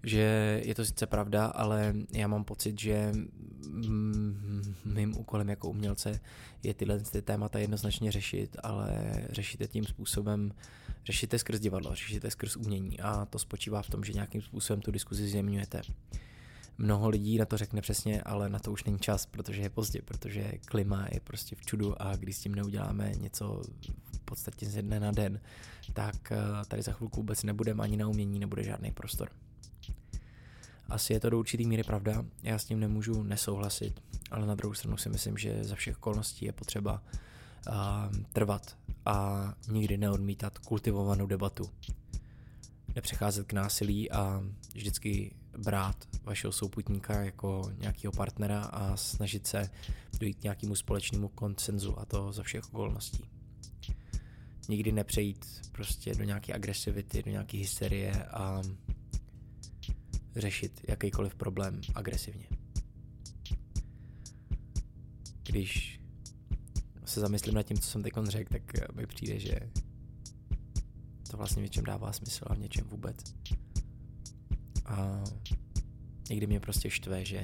[SPEAKER 6] že je to sice pravda, ale já mám pocit, že mým úkolem jako umělce je tyhle ty témata jednoznačně řešit, ale řešit je tím způsobem, řešíte skrz divadlo, řešíte skrz umění a to spočívá v tom, že nějakým způsobem tu diskuzi zjemňujete. Mnoho lidí na to řekne přesně, ale na to už není čas, protože je pozdě, protože klima je prostě v čudu a když s tím neuděláme něco podstatě z dne na den, tak eh, tady za chvilku vůbec nebudeme ani na umění, nebude žádný prostor. Asi je to do určitý míry pravda, já s tím nemůžu nesouhlasit, ale na druhou stranu si myslím, že za všech okolností je potřeba uh, trvat a nikdy neodmítat kultivovanou debatu. Nepřecházet k násilí a vždycky brát vašeho souputníka jako nějakého partnera a snažit se dojít k nějakému společnému koncenzu a to za všech okolností. Nikdy nepřejít prostě do nějaké agresivity, do nějaké hysterie a řešit jakýkoliv problém agresivně. Když se zamyslím nad tím, co jsem teď řekl, tak mi přijde, že to vlastně v něčem dává smysl a v něčem vůbec. A někdy mě prostě štve, že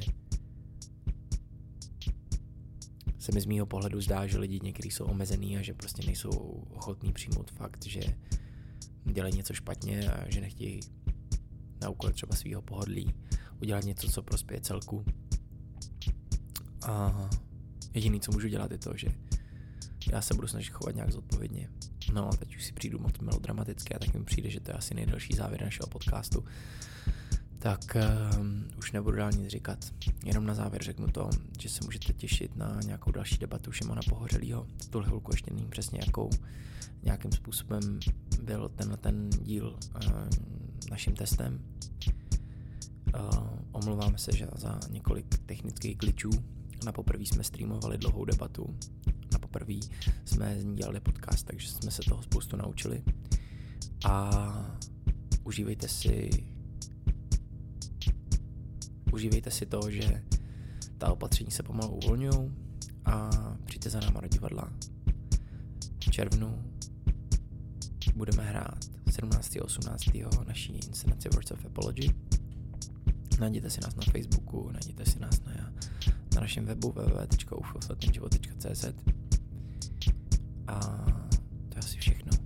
[SPEAKER 6] se mi z mýho pohledu zdá, že lidi někdy jsou omezený a že prostě nejsou ochotní přijmout fakt, že dělají něco špatně a že nechtějí na úkol třeba svého pohodlí udělat něco, co prospěje celku. A jediný, co můžu dělat, je to, že já se budu snažit chovat nějak zodpovědně. No a teď už si přijdu moc melodramaticky a tak mi přijde, že to je asi nejdelší závěr našeho podcastu tak uh, už nebudu dál nic říkat. Jenom na závěr řeknu to, že se můžete těšit na nějakou další debatu Šimona Pohořelýho. Tuhle chvilku ještě nevím přesně, jakou nějakým způsobem byl tenhle ten díl uh, naším testem. Uh, omlouváme se, že za několik technických glitchů na poprvé jsme streamovali dlouhou debatu. Na poprvé jsme z ní dělali podcast, takže jsme se toho spoustu naučili. A užívejte si užívejte si to, že ta opatření se pomalu uvolňují a přijďte za náma do divadla. V červnu budeme hrát 17. a 18. naší inscenaci Words of Apology. Najděte si nás na Facebooku, najděte si nás na, na našem webu www.ufofatnýživot.cz a to je asi všechno.